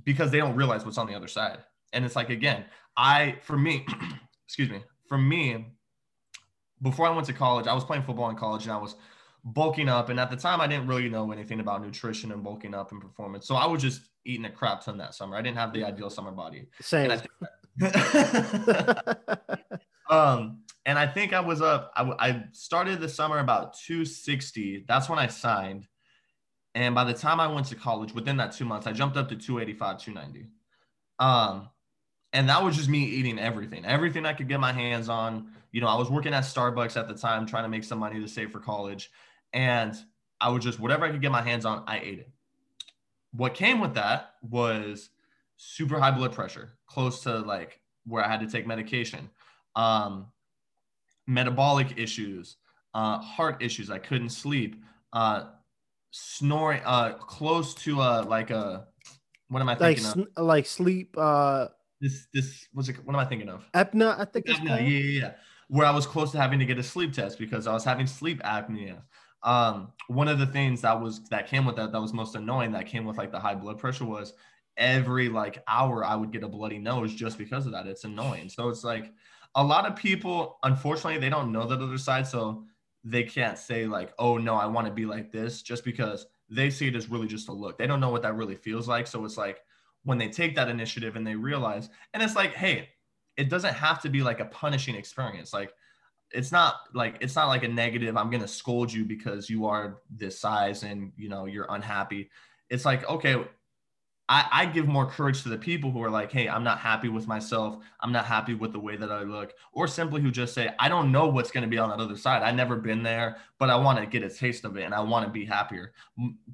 because they don't realize what's on the other side. And it's like again, I for me, excuse me, for me, before I went to college, I was playing football in college and I was bulking up. And at the time, I didn't really know anything about nutrition and bulking up and performance. So I was just eating a crap ton that summer. I didn't have the ideal summer body. Same. um, and I think I was up. I, I started the summer about 260. That's when I signed. And by the time I went to college, within that two months, I jumped up to 285, 290. Um, and that was just me eating everything, everything I could get my hands on. You know, I was working at Starbucks at the time, trying to make some money to save for college. And I was just, whatever I could get my hands on, I ate it. What came with that was super high blood pressure, close to like where I had to take medication. Um, metabolic issues, uh, heart issues. I couldn't sleep. Uh, snoring, uh, close to uh, like a what am I thinking like, of? Like sleep. Uh, this this was it. What am I thinking of? Apnea. I think. Apnea. Yeah, yeah, yeah. Where I was close to having to get a sleep test because I was having sleep apnea. Um, one of the things that was that came with that that was most annoying that came with like the high blood pressure was every like hour I would get a bloody nose just because of that. It's annoying. So it's like a lot of people, unfortunately, they don't know that other side. So they can't say, like, oh, no, I want to be like this just because they see it as really just a look. They don't know what that really feels like. So it's like when they take that initiative and they realize, and it's like, hey, it doesn't have to be like a punishing experience. Like, it's not like it's not like a negative i'm to scold you because you are this size and you know you're unhappy it's like okay I, I give more courage to the people who are like, hey, I'm not happy with myself. I'm not happy with the way that I look. Or simply who just say, I don't know what's going to be on that other side. I've never been there, but I want to get a taste of it and I want to be happier.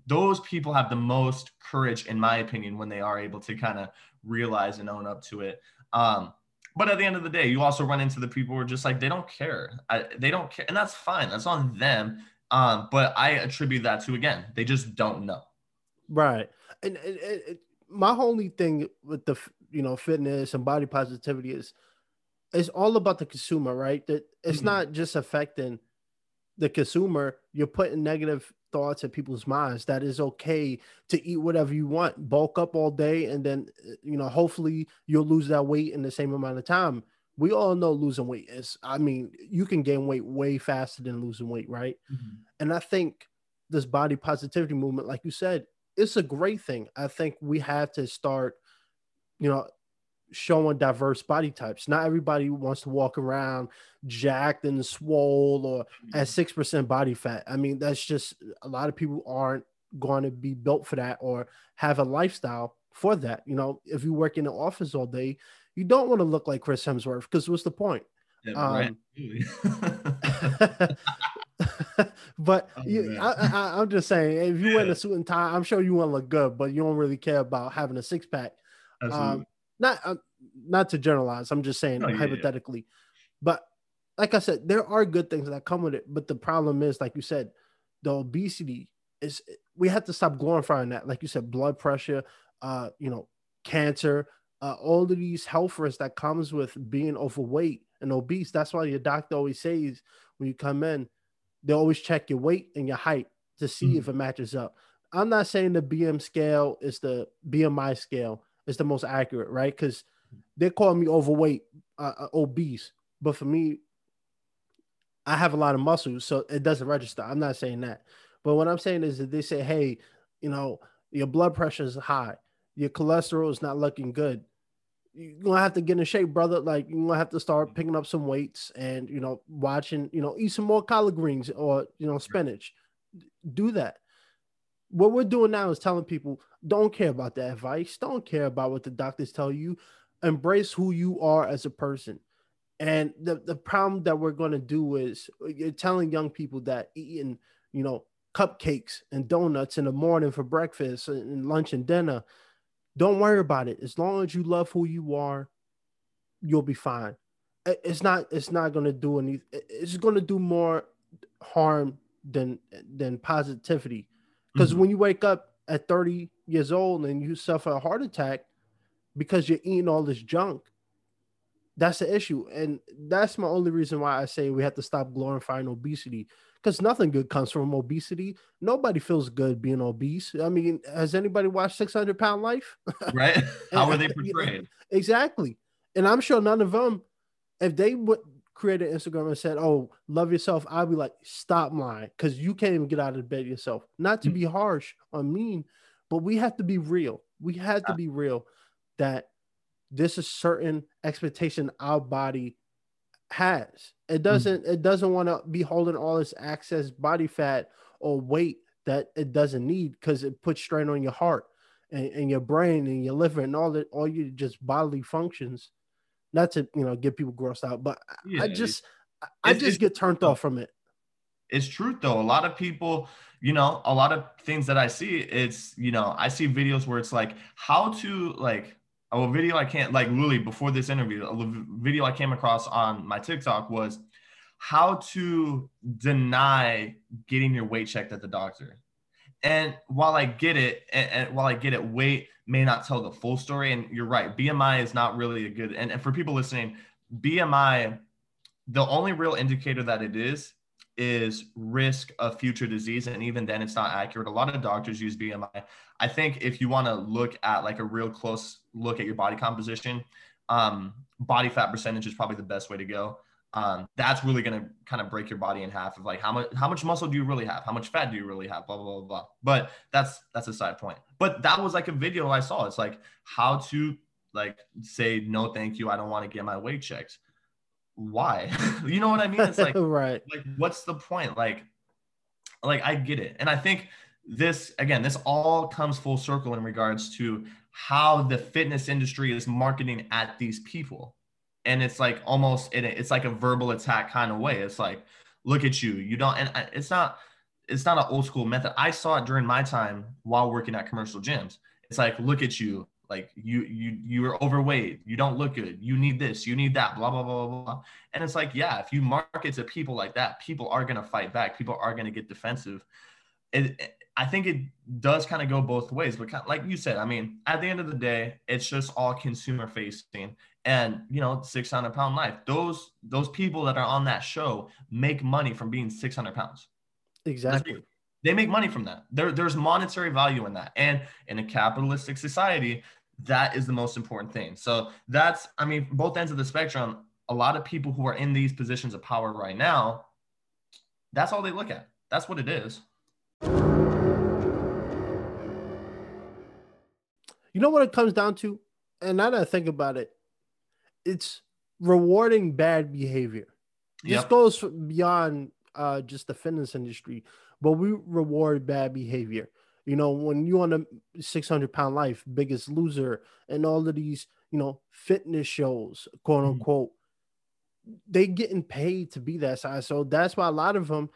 Those people have the most courage, in my opinion, when they are able to kind of realize and own up to it. Um, but at the end of the day, you also run into the people who are just like, they don't care. I, they don't care. And that's fine. That's on them. Um, but I attribute that to, again, they just don't know. Right and, and, and my only thing with the you know fitness and body positivity is it's all about the consumer, right? That it's mm-hmm. not just affecting the consumer. You're putting negative thoughts in people's minds that is okay to eat whatever you want, bulk up all day, and then you know hopefully you'll lose that weight in the same amount of time. We all know losing weight is. I mean, you can gain weight way faster than losing weight, right? Mm-hmm. And I think this body positivity movement, like you said, it's a great thing. I think we have to start, you know, showing diverse body types. Not everybody wants to walk around jacked and swole or at mm-hmm. six percent body fat. I mean, that's just a lot of people aren't going to be built for that or have a lifestyle for that. You know, if you work in the office all day, you don't want to look like Chris Hemsworth because what's the point? Yeah, um, but oh, you, I, am just saying, if you wear a suit and tie, I'm sure you want to look good, but you don't really care about having a six pack. Um, not uh, not to generalize. I'm just saying oh, hypothetically, yeah. but like I said, there are good things that come with it. But the problem is, like you said, the obesity is. We have to stop glorifying that. Like you said, blood pressure, uh, you know, cancer, uh, all of these health risks that comes with being overweight and obese. That's why your doctor always says when you come in, they always check your weight and your height to see mm-hmm. if it matches up. I'm not saying the BM scale is the BMI scale is the most accurate, right? Because they call me overweight, uh, uh, obese, but for me, I have a lot of muscles, so it doesn't register. I'm not saying that, but what I'm saying is that they say, hey, you know, your blood pressure is high, your cholesterol is not looking good. You're gonna have to get in shape, brother. Like you're gonna have to start mm-hmm. picking up some weights and you know, watching, you know, eat some more collard greens or you know, spinach. Do that what we're doing now is telling people don't care about the advice, don't care about what the doctors tell you, embrace who you are as a person. And the, the problem that we're to do is uh, you're telling young people that eating, you know, cupcakes and donuts in the morning for breakfast and lunch and dinner, don't worry about it. As long as you love who you are, you'll be fine. It's not it's not going to do any it's going to do more harm than than positivity because mm-hmm. when you wake up at 30 years old and you suffer a heart attack because you're eating all this junk, that's the issue. And that's my only reason why I say we have to stop glorifying obesity because nothing good comes from obesity. Nobody feels good being obese. I mean, has anybody watched 600 Pound Life? Right. How were they portrayed? exactly. And I'm sure none of them, if they would create an Instagram and said, "Oh, love yourself," I'd be like, "Stop lying," because you can't even get out of bed yourself. Not to mm. be harsh or mean, but we have to be real. We have to be real that this is certain expectation our body has. It mm. doesn't. Mm. It doesn't want to be holding all this excess body fat or weight that it doesn't need because it puts strain on your heart and, and your brain and your liver and all that all your just bodily functions not to you know get people grossed out, but yeah, I just I just get turned off from it. It's truth though. A lot of people, you know, a lot of things that I see, it's you know, I see videos where it's like how to like a video I can't like literally before this interview, a video I came across on my TikTok was how to deny getting your weight checked at the doctor. And while I get it, and, and while I get it, weight may not tell the full story. And you're right, BMI is not really a good. And, and for people listening, BMI, the only real indicator that it is is risk of future disease and even then it's not accurate. A lot of doctors use bmi i. Think if you want to look at like a real close look at your body composition um, body fat percentage is probably the best way to go. Um, that's really going to kind of break your body in half of like how much how much muscle do you really have? How much fat do you really have? Blah blah blah blah but that's that's a side point. But that was like a video i saw. It's like how to like say no thank you. I don't want to get my weight checked why? You know what i mean? It's like right. like what's the point? Like like i get it. And i think this again this all comes full circle in regards to how the fitness industry is marketing at these people. And it's like almost it, it's like a verbal attack kind of way. It's like look at you. You don't and it's not it's not an old school method. I saw it during my time while working at commercial gyms. It's like look at you like you you you're overweight. You don't look good. You need this. You need that blah blah blah blah blah. And it's like yeah if you market to people like that people are going to fight back. People are going to get defensive. It, I think it does kind of go both ways, but kind of, like you said, I mean, at the end of the day, it's just all consumer facing, and you know 600 pound life those those people that are on that show make money from being 600 pounds. Exactly. They make money from that. There, there's monetary value in that. And in a capitalistic society that is the most important thing. So that's i mean both ends of the spectrum a lot of people who are in these positions of power right now that's all they look at. That's what it is. You know what it comes down to? And now that i think about it it's rewarding bad behavior. This goes beyond uh, just the fitness industry, but we reward bad behavior. You know, when you on a 600 pound life, biggest loser, and all of these, you know, fitness shows, quote mm-hmm. unquote, mm-hmm. they getting paid to be that size. So that's why a lot of them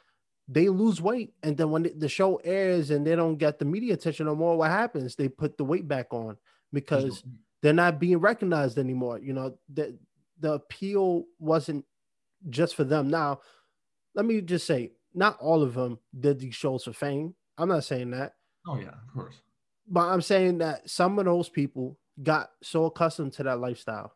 they lose weight, and then when the show airs and they don't get the media attention no more, what happens? They put the weight back on because mm-hmm they're not being recognized anymore. You know, the the appeal wasn't just for them. Now, let me just say, not all of them did these shows for fame. I'm not saying that. Oh yeah, of course. But I'm saying that some of those people got so accustomed to that lifestyle.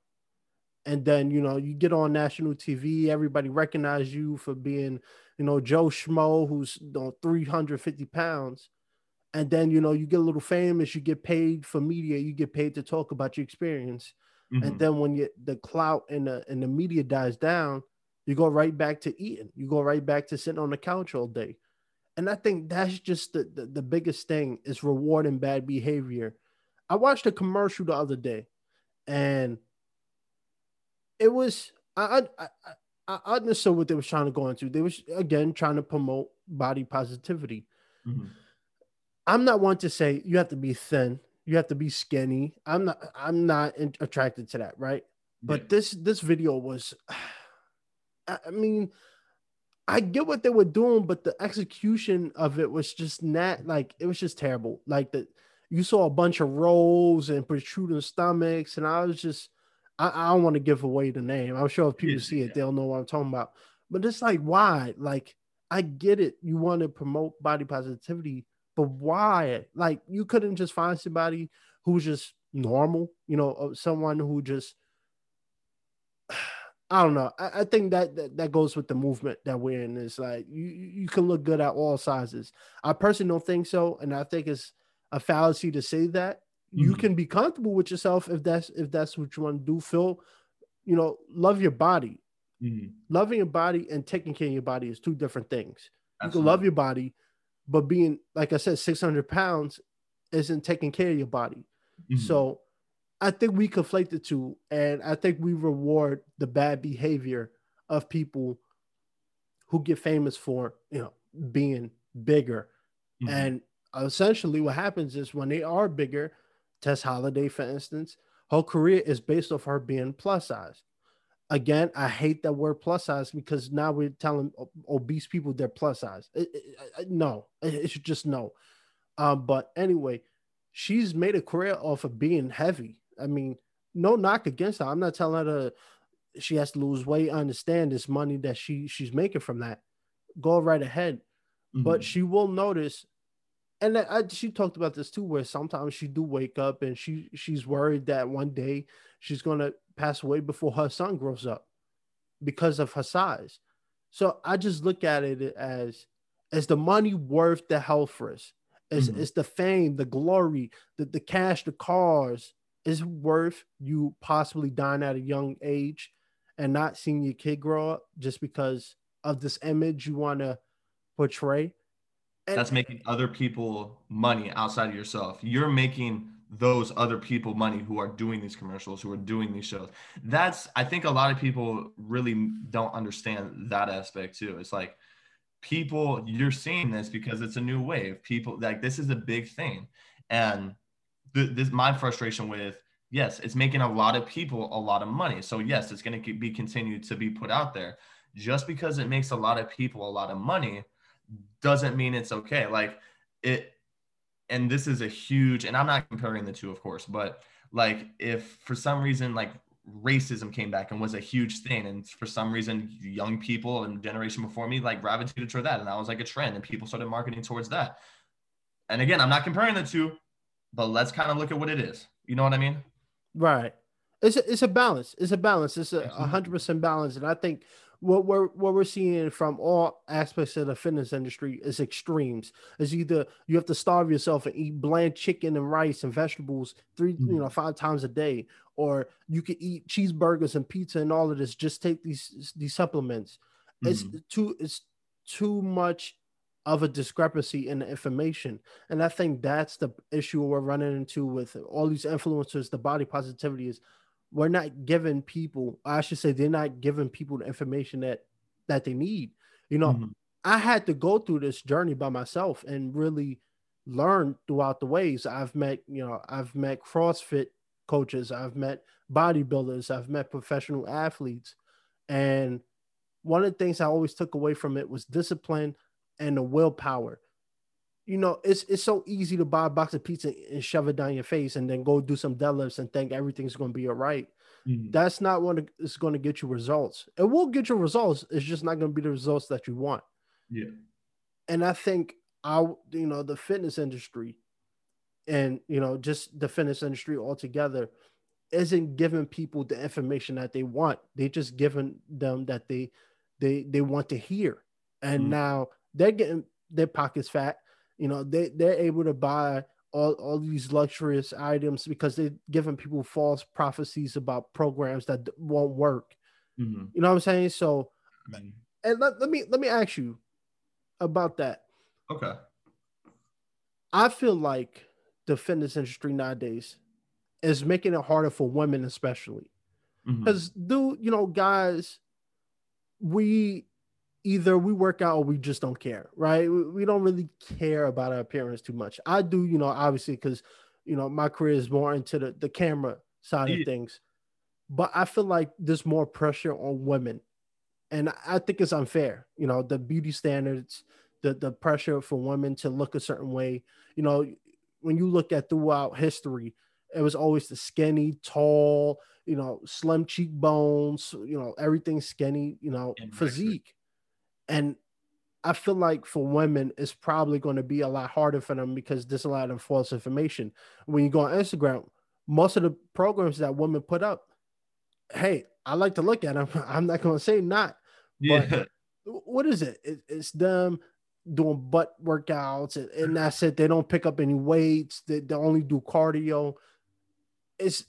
And then, you know, you get on national TV, everybody recognize you for being, you know, Joe Schmo, who's you know, 350 pounds. And then, you know, you get a little famous, you get paid for media, you get paid to talk about your experience. Mm-hmm. And then when you the clout and the and the media dies down, you go right back to eating. You go right back to sitting on the couch all day. And I think that's just the, the, the biggest thing is rewarding bad behavior. I watched a commercial the other day and it was I I I, I understood what they was trying to go into. They was again trying to promote body positivity. Mm-hmm. I'm not one to say you have to be thin, you have to be skinny. I'm not I'm not attracted to that, right? But this this video was I mean, I get what they were doing, but the execution of it was just not like it was just terrible. Like that, you saw a bunch of rolls and protruding stomachs, and I was just, I, I don't want to give away the name. I'm sure if people yeah, see it, yeah. they'll know what I'm talking about. But it's like, why? Like, I get it. You want to promote body positivity, but why? Like, you couldn't just find somebody who's just normal, you know, uh, someone who just I don't know. I, I think that, that, that goes with the movement that we're in. Is like you you can look good at all sizes. I personally don't think so, and I think it's a fallacy to say that. Mm-hmm. You can be comfortable with yourself if that's if that's what you want to do. Feel, you know, love your body. Mm-hmm. Loving your body and taking care of your body is two different things. Absolutely. You can love your body, but being like I said, six hundred pounds isn't taking care of your body. Mm-hmm. So I think we conflate the two, and I think we reward the bad behavior of people who get famous for you know being bigger. Mm-hmm. And essentially, what happens is when they are bigger, Tess Holliday, for instance, her career is based off her being plus size. Again, I hate that word plus size because now we're telling obese people they're plus size. It, it, it, no, it's just no. Um, but anyway, she's made a career off of being heavy I mean, no knock against her. I'm not telling her to, she has to lose weight. I understand this money that she she's making from that. Go right ahead, mm-hmm. but she will notice. And I, she talked about this too, where sometimes she do wake up and she she's worried that one day she's gonna pass away before her son grows up because of her size. So I just look at it as is the money worth the health risk? Is mm-hmm. is the fame, the glory, the, the cash, the cars, is worth you possibly dying at a young age and not seeing your kid grow up just because of this image you want to portray. And, That's making other people money outside of yourself. You're making those other people money who are doing these commercials, who are doing these shows. That's, I think a lot of people really don't understand that aspect too. It's like people, you're seeing this because it's a new wave. People, like, this is a big thing. And the, this my frustration with yes, it's making a lot of people a lot of money. So yes, it's going to be continued to be put out there. Just because it makes a lot of people a lot of money doesn't mean it's okay. Like it, and this is a huge, and I'm not comparing the two, of course, but like if for some reason like racism came back and was a huge thing and for some reason young people and generation before me like gravitated toward that and that was like a trend and people started marketing towards that and again i'm not comparing the two but let's kind of look at what it is. You know what I mean? Right. It's a, it's a balance. It's a balance. It's a hundred percent balance, and I think what we're what we're seeing from all aspects of the fitness industry is extremes. It's either you have to starve yourself and eat bland chicken and rice and vegetables 3 mm-hmm. you know five times a day, or you could eat cheeseburgers and pizza and all of this. Just take these these supplements. Mm-hmm. It's too it's too much of a discrepancy in the information. And I think that's the issue we're running into with all these influencers, the body positivity is we're not giving people, I should say they're not giving people the information that that they need. You know, mm-hmm. I had to go through this journey by myself and really learn throughout the ways. I've met, you know, I've met CrossFit coaches, I've met bodybuilders, I've met professional athletes. And one of the things I always took away from it was discipline, and the willpower. You know, it's it's so easy to buy a box of pizza and shove it down your face and then go do some deadlifts and think everything's going to be all right. mm-hmm. That's not what is going to get you results. It will get you results. It's just not going to be the results that you want. Yeah. And I think our, you know, the fitness industry and you know just the fitness industry altogether isn't giving people the information that they want. They just giving them that they they they want to hear, and mm. now they're getting their pockets fat. You know, they they're able to buy all, all these luxurious items because they're giving people false prophecies about programs that won't work. Mm-hmm. You know what I'm saying? So, mm-hmm. and let, let me let me ask you about that. Okay. I feel like the fitness industry nowadays is making it harder for women, especially because mm-hmm. do you know, guys, we either we work out or we just don't care, right? We, don't really care about our appearance too much. I do, you know, obviously because you know my career is more into the, the camera side yeah. of things, but I feel like there's more pressure on women, and I think it's unfair. You know, the beauty standards, the the pressure for women to look a certain way. You know, when you look at throughout history, it was always the skinny, tall, you know, slim cheekbones, you know, everything skinny, you know, physique. And I feel like for women, it's probably going to be a lot harder for them because there's a lot of false information. When you go on Instagram, most of the programs that women put up, hey, I like to look at them. I'm not going to say not. Yeah. But what is it? it? It's them doing butt workouts and, and that's it. They don't pick up any weights. They, they only do cardio. It's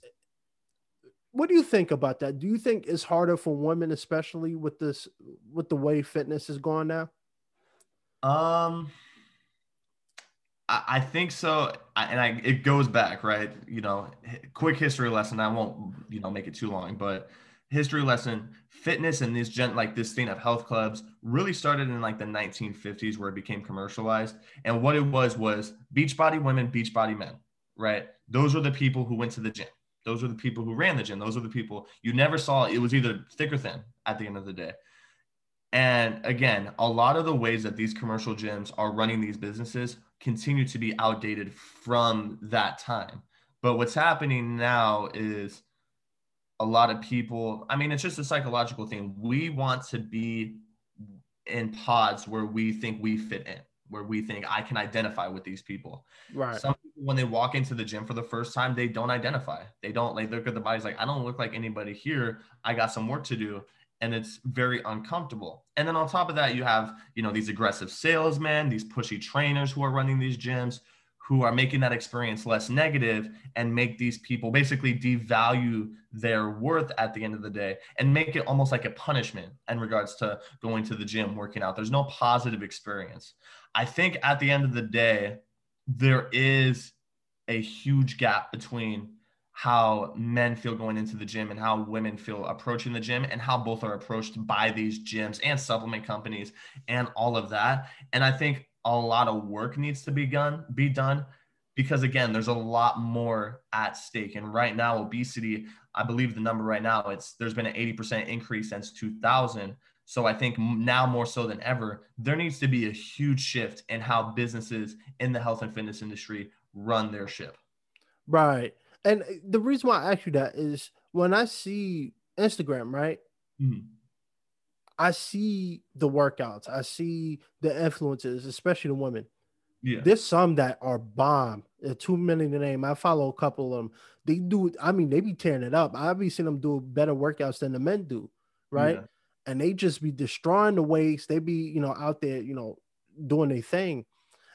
what do you think about that? Do you think it's harder for women, especially with this with the way fitness is going now? Um, I, I think so, and I it goes back right. You know, quick history lesson. I won't you know make it too long, but history lesson fitness and this gen like this thing of health clubs really started in like the 1950s where it became commercialized and what it was was beach body women beach body men right those were the people who went to the gym those were the people who ran the gym. Those were the people you never saw. It was either thick or thin at the end of the day. And again, a lot of the ways that these commercial gyms are running these businesses continue to be outdated from that time. But what's happening now is a lot of people, I mean, it's just a psychological thing. We want to be in pods where we think we fit in where we think I can identify with these people. Right. Some when they walk into the gym for the first time, they don't identify. They don't like look at the bodies like I don't look like anybody here. I got some work to do, and it's very uncomfortable. And then on top of that, you have you know these aggressive salesmen, these pushy trainers who are running these gyms who are making that experience less negative and make these people basically devalue their worth at the end of the day and make it almost like a punishment in regards to going to the gym, working out. There's no positive experience. I think at the end of the day, there is a huge gap between how men feel going into the gym and how women feel approaching the gym and how both are approached by these gyms and supplement companies and all of that. And I think a lot of work needs to be done be done because again there's a lot more at stake and right now obesity i believe the number right now it's there's been an 80% increase since 2000 so i think now more so than ever there needs to be a huge shift in how businesses in the health and fitness industry run their ship right and the reason why i ask you that is when i see instagram right mm-hmm I see the workouts, I see the influences, especially the women. Yeah. There's some that are bomb. They're too many to name. I follow a couple of them. They do, I mean, they be tearing it up. I've been seeing them do better workouts than the men do, right? Yeah. And they just be destroying the weights. They be, you know, out there, you know, doing their thing.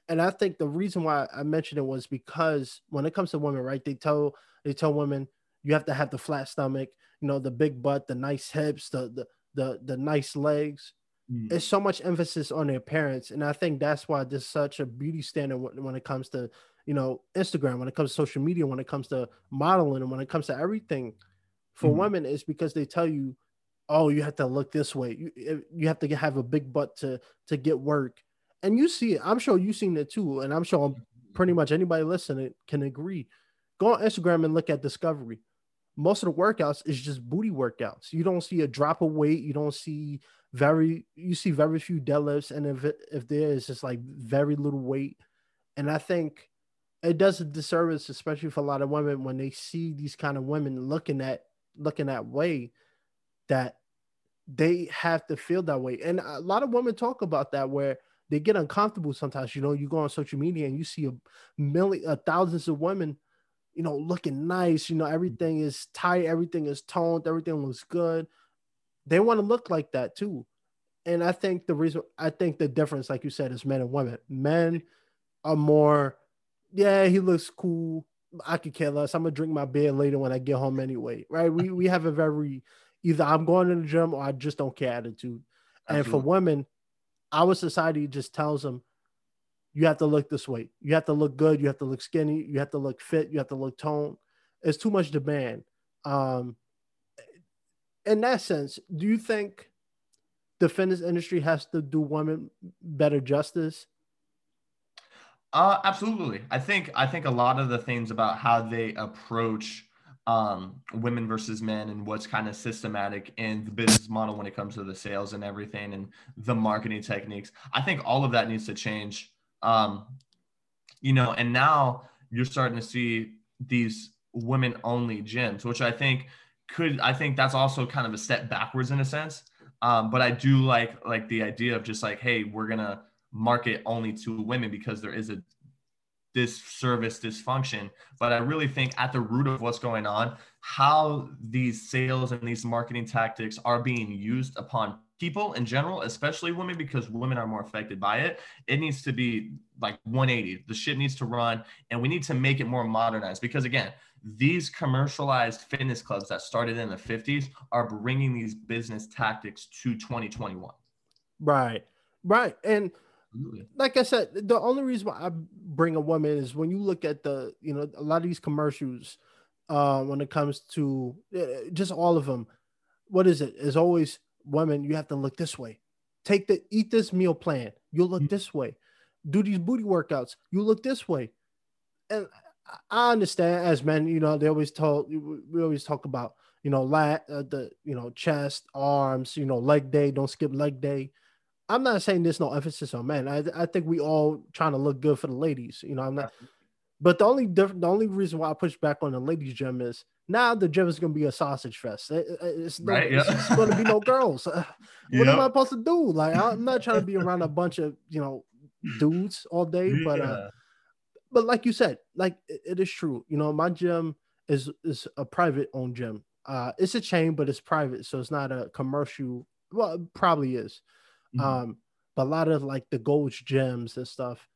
And I think the reason why I mentioned it was because when it comes to women, right? They tell they tell women you have to have the flat stomach, you know, the big butt, the nice hips, the the the the nice legs. Mm. It's so much emphasis on their parents, and I think that's why there's such a beauty standard when, when it comes to you know Instagram, when it comes to social media, when it comes to modeling, and when it comes to everything. For mm. women, is because they tell you, "Oh, you have to look this way. You eh, you have to have a big butt to to get work." And you see it. I'm sure you've seen it too, and I'm sure pretty much anybody listening can agree. Go on Instagram and look at Discovery most of the workouts is just booty workouts. You don't see a drop of weight. You don't see very you see very few deadlifts, and if it, if there is just like very little weight, and I think it does a disservice, especially for a lot of women when they see these kind of women looking at looking that way, that they have to feel that way. And a lot of women talk about that where they get uncomfortable sometimes. You know, you go on social media and you see a million, uh, thousands of women, you know, looking nice. You know, everything is tight, everything is toned, everything looks good. They want to look like that too. And I think the reason, I think the difference, like you said, is men and women. Men are more, yeah, he looks cool. I could care less. I'm gonna drink my beer later when I get home anyway, right? We we have a very either I'm going to the gym or I just don't care attitude. Absolutely. And for women, our society just tells them you have to look this way. You have to look good. You have to look skinny. You have to look fit. You have to look toned. It's too much demand. Um, in that sense, do you think the fitness industry has to do women better justice? Uh, absolutely. I think I think a lot of the things about how they approach um, women versus men and what's kind of systematic in the business model when it comes to the sales and everything and the marketing techniques. I think all of that needs to change. Um, you know, and now you're starting to see these women only gyms, which I think could, I think that's also kind of a step backwards in a sense. Um, but I do like, like the idea of just like, Hey, we're going to market only to women because there is a this service dysfunction. But I really think at the root of what's going on, how these sales and these marketing tactics are being used upon people in general, especially women, because women are more affected by it. It needs to be like 180. The shit needs to run, and we need to make it more modernized. Because again, these commercialized fitness clubs that started in the 50s are bringing these business tactics to 2021. Right, right, and like I said, the only reason why I bring a woman is when you look at the, you know, a lot of these commercials, uh, when it comes to uh, just all of them, what is it? Is always women. You have to look this way. Take the eat this meal plan. You'll look mm-hmm. this way. Do these booty workouts. You look this way. And I understand as men, you know, they always talk. We always talk about, you know, lat, uh, the, you know, chest, arms, you know, leg day. Don't skip leg day I'm not saying there's no emphasis on men. I, I think we all trying to look good for the ladies. You know, I'm not. But the only different, the only reason why I push back on the ladies' gym is now the gym is going to be a sausage fest. It, it's, no, right, yeah. it's, going to be no girls. what yep. am I supposed to do? Like, I'm not trying to be around a bunch of you know dudes all day. Yeah. But uh, but like you said, like it, it is true. You know, my gym is is a private owned gym. Uh, it's a chain, but it's private, so it's not a commercial. Well, it probably is. Mm-hmm. Um, but a lot of like the gold gems and stuff,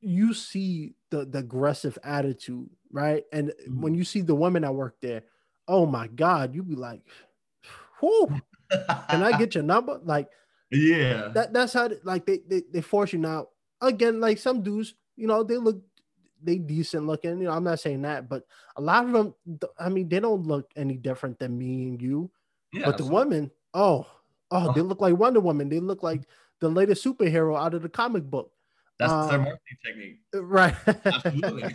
you see the, the aggressive attitude, right? And mm-hmm. when you see the women that work there, oh my God, you be like, whoo, can I get your number? Like, yeah, that, that's how like they, they, they force you now. Again, like some dudes, you know, they look they decent looking. You know, I'm not saying that, but a lot of them, I mean, they don't look any different than me and you. Yeah, but the women, oh, Oh, they look like Wonder Woman. They look like the latest superhero out of the comic book. That's um, their marketing technique. Right. Absolutely.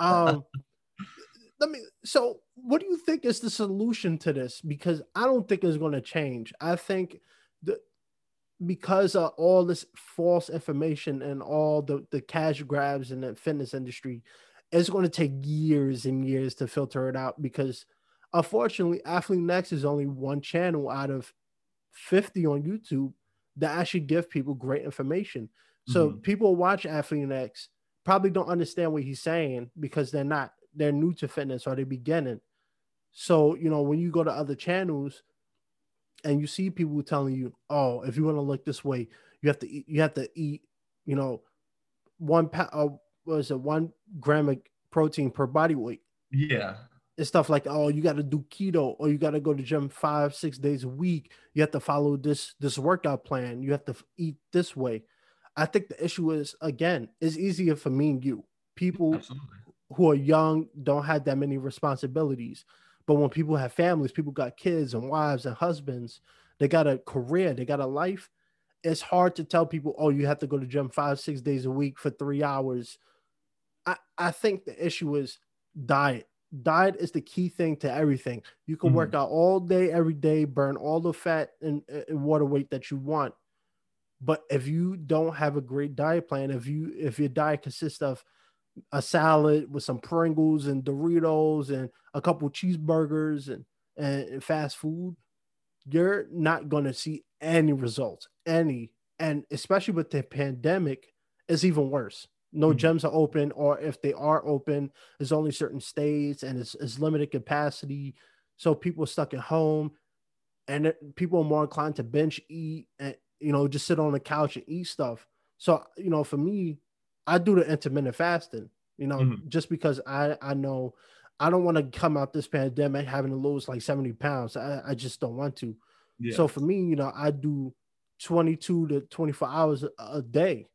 um let me so what do you think is the solution to this? Because I don't think it's going to change. I think the because of all this false information and all the, the cash grabs in the fitness industry, it's going to take years and years to filter it out because Unfortunately, Athlean-X is only one channel out of 50 on YouTube that actually give people great information. So mm-hmm. people watch Athlean-X probably don't understand what he's saying because they're not they're new to fitness or they're beginning. So, you know, when you go to other channels and you see people telling you, "Oh, if you want to look this way, you have to eat, you have to eat, you know, one pa- uh, was it one gram of protein per body weight." Yeah and stuff like oh you got to do keto or you got to go to gym five six days a week. You have to follow this this workout plan. You have to eat this way. I think the issue is again it's easier for me and you. People Absolutely. who are young don't have that many responsibilities. But when people have families people got kids and wives and husbands they got a career they got a life it's hard to tell people oh you have to go to gym five six days a week for three hours. I i think the issue is diet diet is the key thing to everything. You can mm-hmm. work out all day, every day, burn all the fat and, and, water weight that you want. But if you don't have a great diet plan, if you if your diet consists of a salad with some Pringles and Doritos and a couple cheeseburgers and, and, and fast food, you're not going to see any results, any and especially with the pandemic, it's even worse. No mm-hmm. gyms are open, or if they are open, there's only certain states and it's, it's limited capacity. So people are stuck at home, and it, people are more inclined to bench eat and you know just sit on the couch and eat stuff. So you know, for me, I do the intermittent fasting. You know, mm-hmm. just because I I know I don't want to come out this pandemic having to lose like 70 pounds. I, I just don't want to. Yeah. So for me, you know, I do 22 to 24 hours a day.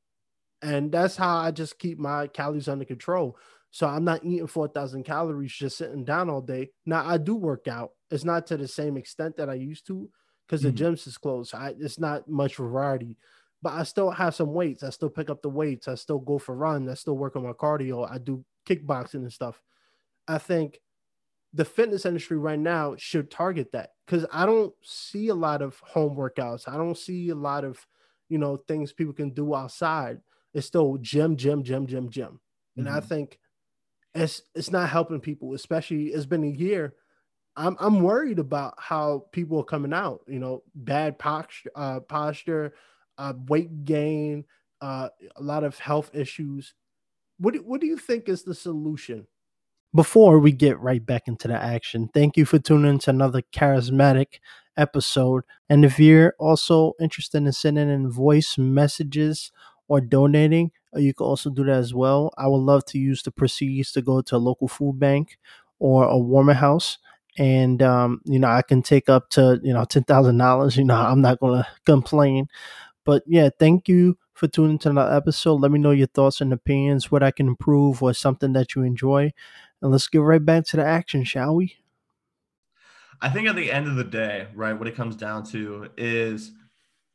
And that's how I just keep my calories under control. So I'm not eating 4,000 calories just sitting down all day. Now I do work out. It's not to the same extent that I used to because mm-hmm. the gyms is closed. I, it's not much variety, but I still have some weights. I still pick up the weights. I still go for runs. I still work on my cardio. I do kickboxing and stuff. I think the fitness industry right now should target that because I don't see a lot of home workouts. I don't see a lot of, you know, things people can do outside. It's still gym, gym, gym, gym, gym. And mm-hmm. I think it's it's not helping people, especially it's been a year. I'm I'm worried about how people are coming out, you know, bad posture, uh, posture, uh, weight gain, uh, a lot of health issues. What do, what do you think is the solution? Before we get right back into the action, thank you for tuning in to another charismatic episode. And if you're also interested in sending in voice messages or donating, uh, you can also do that as well. I would love to use the proceeds to go to a local food bank or a warmer house. And um, you know, I can take up to you know ten thousand dollars. You know, I'm not gonna complain. But yeah, thank you for tuning to another episode. Let me know your thoughts and opinions, what I can improve, or something that you enjoy. And let's get right back to the action, shall we? I think at the end of the day, right, what it comes down to is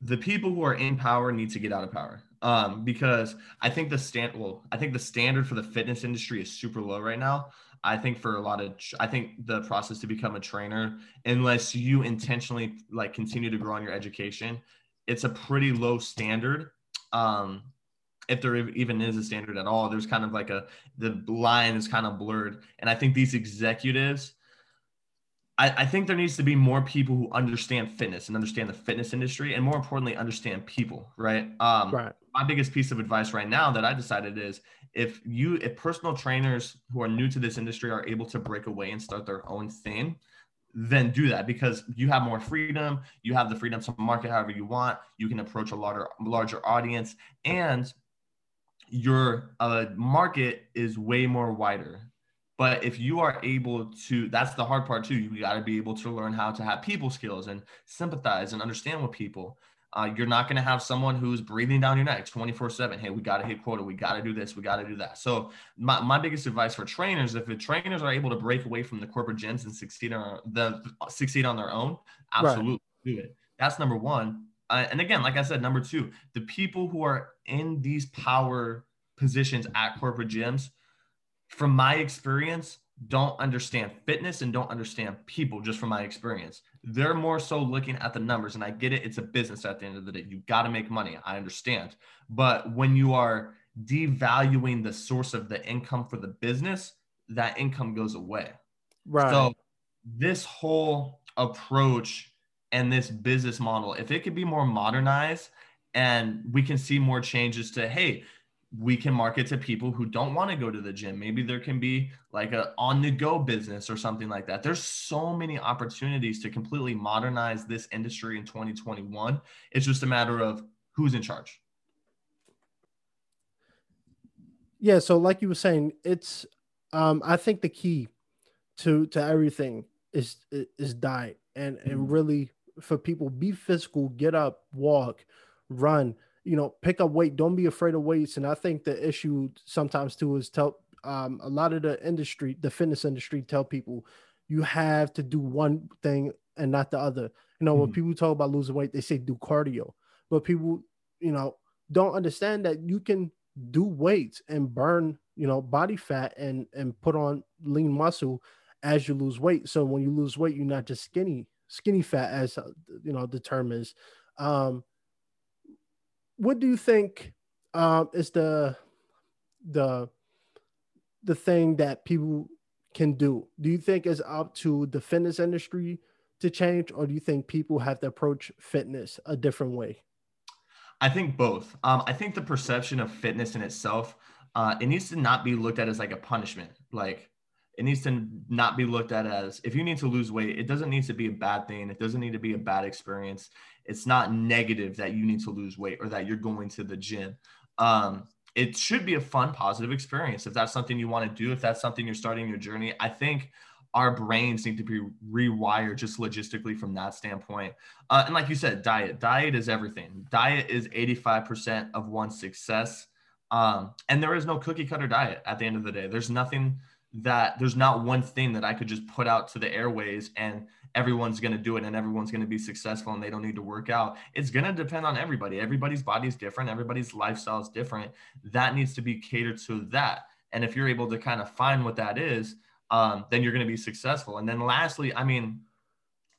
the people who are in power need to get out of power um, because I think the stand well, I think the standard for the fitness industry is super low right now. I think for a lot of, I think the process to become a trainer, unless you intentionally like continue to grow on your education, it's a pretty low standard. Um, if there even is a standard at all, there's kind of like a the line is kind of blurred, and I think these executives I, I, think there needs to be more people who understand fitness and understand the fitness industry and more importantly understand people right um right my biggest piece of advice right now that i decided is if you if personal trainers who are new to this industry are able to break away and start their own thing then do that because you have more freedom you have the freedom to market however you want you can approach a larger larger audience and your uh, market is way more wider but if you are able to, that's the hard part too. You got to be able to learn how to have people skills and sympathize and understand with people. Uh, you're not going to have someone who's breathing down your neck 24 7. Hey, we got to hit quota. We got to do this. We got to do that. So, my, my biggest advice for trainers if the trainers are able to break away from the corporate gyms and succeed on, the, succeed on their own, absolutely right. do it. That's number one. Uh, and again, like I said, number two, the people who are in these power positions at corporate gyms, from my experience, don't understand fitness and don't understand people just from my experience. They're more so looking at the numbers. And I get it, it's a business at the end of the day. You got to make money. I understand. But when you are devaluing the source of the income for the business, that income goes away. Right. So this whole approach and this business model, if it could be more modernized and we can see more changes to, hey, we can market to people who don't want to go to the gym. Maybe there can be like a on the go business or something like that. There's so many opportunities to completely modernize this industry in 2021. It's just a matter of who's in charge. Yeah, so like you were saying, it's um I think the key to to everything is is diet and and mm-hmm. really for people be physical, get up, walk, run you know, pick up weight. Don't be afraid of weights. And I think the issue sometimes too is tell um, a lot of the industry, the fitness industry, tell people you have to do one thing and not the other. You know, mm-hmm. when people talk about losing weight, they say do cardio, but people, you know, don't understand that you can do weights and burn, you know, body fat and and put on lean muscle as you lose weight. So when you lose weight, you're not just skinny, skinny fat, as uh, you know the term is. Um, what do you think um, is the the the thing that people can do? Do you think it's up to the fitness industry to change, or do you think people have to approach fitness a different way? I think both. Um, I think the perception of fitness in itself, uh, it needs to not be looked at as like a punishment. Like it needs to not be looked at as if you need to lose weight, it doesn't need to be a bad thing. It doesn't need to be a bad experience. It's not negative that you need to lose weight or that you're going to the gym. Um, it should be a fun, positive experience. If that's something you want to do, if that's something you're starting your journey, I think our brains need to be rewired just logistically from that standpoint. Uh, and like you said, diet, diet is everything. Diet is 85% of one's success. Um, and there is no cookie cutter diet at the end of the day. There's nothing that there's not one thing that I could just put out to the airways and everyone's going to do it and everyone's going to be successful and they don't need to work out. It's going to depend on everybody. Everybody's body is different, everybody's lifestyle is different. That needs to be catered to that. And if you're able to kind of find what that is, um, then you're going to be successful. And then lastly, I mean,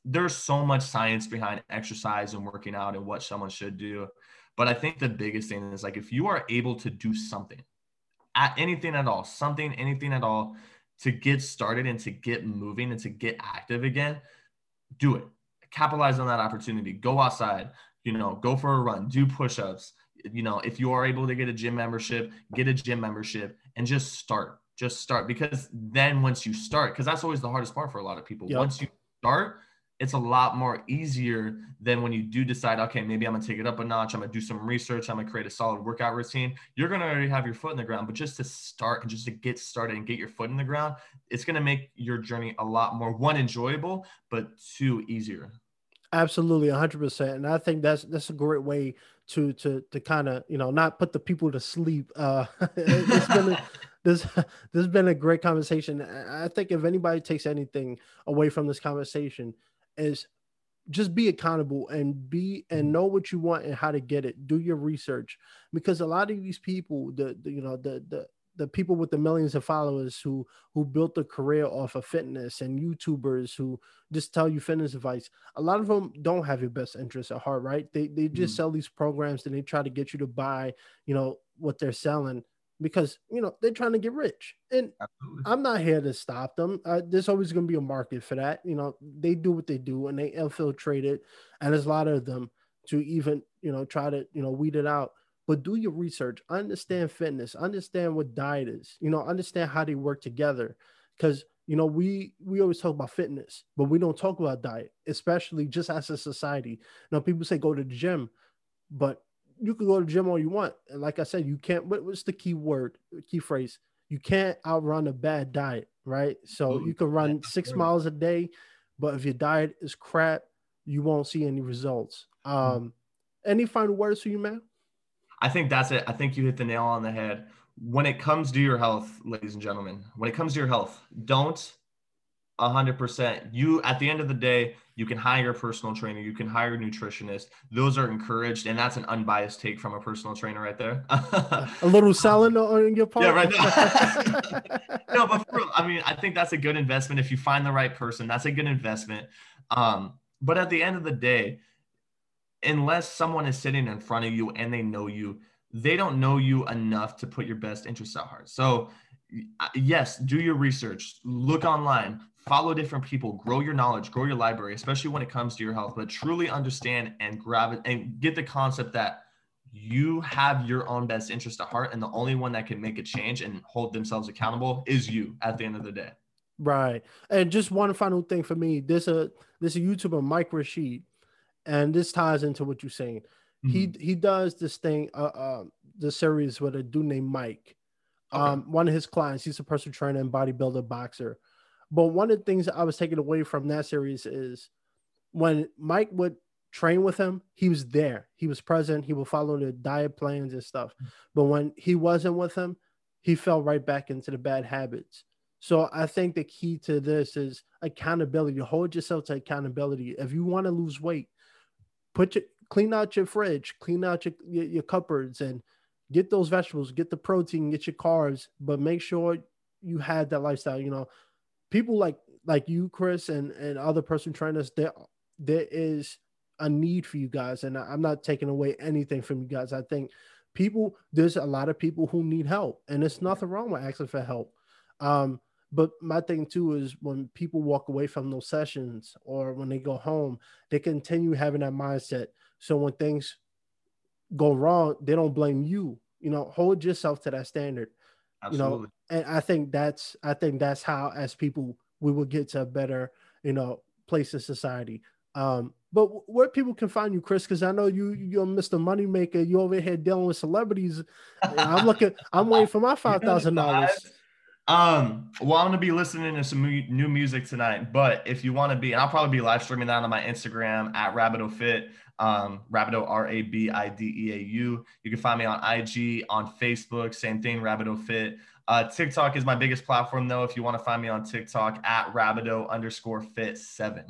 there's so much science behind exercise and working out and what someone should do. But I think the biggest thing is like if you are able to do something, at anything at all, something, anything at all to get started and to get moving and to get active again, do it. Capitalize on that opportunity. Go outside, you know, go for a run, do push ups. You know, if you are able to get a gym membership, get a gym membership and just start. Just start because then once you start, because that's always the hardest part for a lot of people. Yep. Once you start, it's a lot more easier than when you do decide, okay, maybe I'm gonna take it up a notch. I'm gonna do some research. I'm gonna create a solid workout routine. You're gonna already have your foot in the ground, but just to start and just to get started and get your foot in the ground, it's gonna make your journey a lot more one enjoyable, but two easier. Absolutely, 100. percent And I think that's that's a great way to to to kind of you know not put the people to sleep. Uh, it's been a, this this has been a great conversation. I think if anybody takes anything away from this conversation is just be accountable and be and mm-hmm. know what you want and how to get it do your research because a lot of these people the, the you know the the the people with the millions of followers who who built a career off of fitness and youtubers who just tell you fitness advice a lot of them don't have your best interests at heart right they they just mm. sell these programs and they try to get you to buy you know what they're selling because you know they're trying to get rich. And Absolutely. i'm not here to stop them. Uh, there's always going to be a market for that. You know they do what they do and they infiltrate it. And there's a lot of them to even you know try to you know weed it out. But do your research. Understand fitness. Understand what diet is. You know understand how they work together. Because you know we we always talk about fitness but we don't talk about diet especially just as a society. Know people say go to the gym but you can go to the gym all you want. And like I said, you can't. What, what's the key word, key phrase? You can't outrun a bad diet, right? So you can run six miles a day, but if your diet is crap, you won't see any results. Mm-hmm. Um, any final words for you, man? I think that's it. I think you hit the nail on the head. When it comes to your health, ladies and gentlemen, when it comes to your health, don't 100%. You, at the end of the day, you can hire a personal trainer, you can hire a nutritionist. Those are encouraged, and that's an unbiased take from a personal trainer right there. a little selling on your part. Yeah, right. no, but for, I mean, I think that's a good investment if you find the right person. That's a good investment. Um, but at the end of the day, unless someone is sitting in front of you and they know you, they don't know you enough to put your best interests at heart. So yes, do your research, look online, follow different people, grow your knowledge, grow your library, especially when it comes to your health, but truly understand and grab it and get the concept that you have your own best interest at heart and the only one that can make a change and hold themselves accountable is you at the end of the day. Right. And just one final thing for me, this a this a YouTuber Mike Rashid, and this ties into what you're saying. Mm-hmm. He he does this thing, uh, uh the series with a dude named Mike Okay. Um, one of his clients, he's a personal trainer and bodybuilder boxer. But one of the things I was taking away from that series is when Mike would train with him, he was there. He was present. He would follow the diet plans and stuff. Mm. But when he wasn't with him, he fell right back into the bad habits. So I think the key to this is accountability. Hold yourself to accountability. If you want to lose weight, put your clean out your fridge, clean out your, your, your cupboards, and get those vegetables, get the protein, get your carbs, but make sure you had that lifestyle. You know, people like like you, Chris, and and other person trying trainers, there there is a need for you guys, and I'm not taking away anything from you guys. I think people, there's a lot of people who need help, and there's nothing wrong with asking for help. Um, but my thing too is when people walk away from those sessions or when they go home, they continue having that mindset. So when things go wrong, they don't blame you. You know, hold yourself to that standard. Absolutely. You know, and I think that's I think that's how as people we will get to a better, you know, place in society. Um, but where people can find you, Chris, because I know you you're Mr. Moneymaker. You over here dealing with celebrities. I'm looking. I'm waiting for my five thousand dollars. Um, well, I'm gonna be listening to some new music tonight. But if you want to be, and I'll probably be live streaming that on my Instagram at Rabideau Fit, um, Rabideau R A B I D E A U. You can find me on IG, on Facebook, same thing, Rabideau Fit. Uh, TikTok is my biggest platform though. If you want to find me on TikTok at Rabideau underscore Fit seven.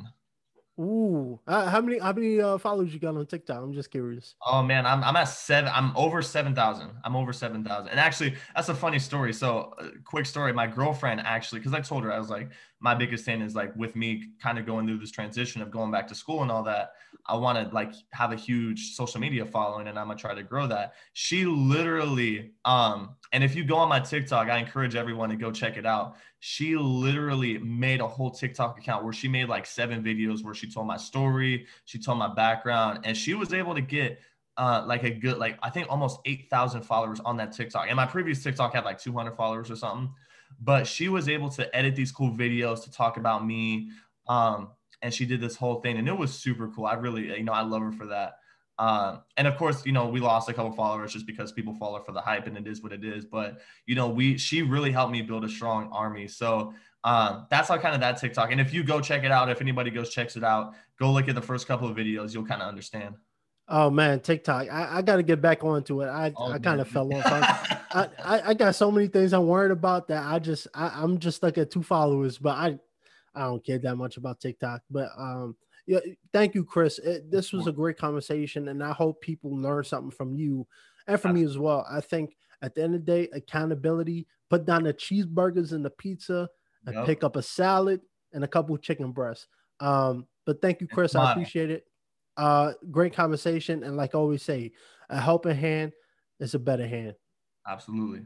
Ooh, uh, how many how many uh, followers you got on TikTok? I'm just curious. Oh man, I'm I'm at seven. I'm over seven thousand. I'm over seven thousand. And actually, that's a funny story. So, uh, quick story. My girlfriend actually, because I told her I was like, my biggest thing is like with me kind of going through this transition of going back to school and all that. I want to like have a huge social media following, and I'm gonna try to grow that. She literally, um, and if you go on my TikTok, I encourage everyone to go check it out she literally made a whole TikTok account where she made like seven videos where she told my story, she told my background, and she was able to get uh, like a good, like I think almost 8,000 followers on that TikTok. And my previous TikTok had like 200 followers or something, but she was able to edit these cool videos to talk about me. Um, and she did this whole thing and it was super cool. I really, you know, I love her for that. Uh, and of course, you know, we lost a couple followers just because people follow for the hype and it is what it is. But, you know, we, she really helped me build a strong army. So um, that's how kind of that TikTok. And if you go check it out, if anybody goes, checks it out, go look at the first couple of videos, you'll kind of understand. Oh man, TikTok. I, I got to get back onto it. I, oh, I kind of fell off. I, I, I, got so many things I'm worried about that I just, I, I'm just stuck at two followers, but I, I don't care that much about TikTok, but, um, yeah, thank you, Chris. It, this was a great conversation, and I hope people learn something from you and from me as well. I think at the end of the day, accountability. Put down the cheeseburgers and the pizza, and yep. pick up a salad and a couple chicken breasts. Um, but thank you, Chris. I appreciate it. Uh, great conversation, and like always say, a helping hand is a better hand. Absolutely.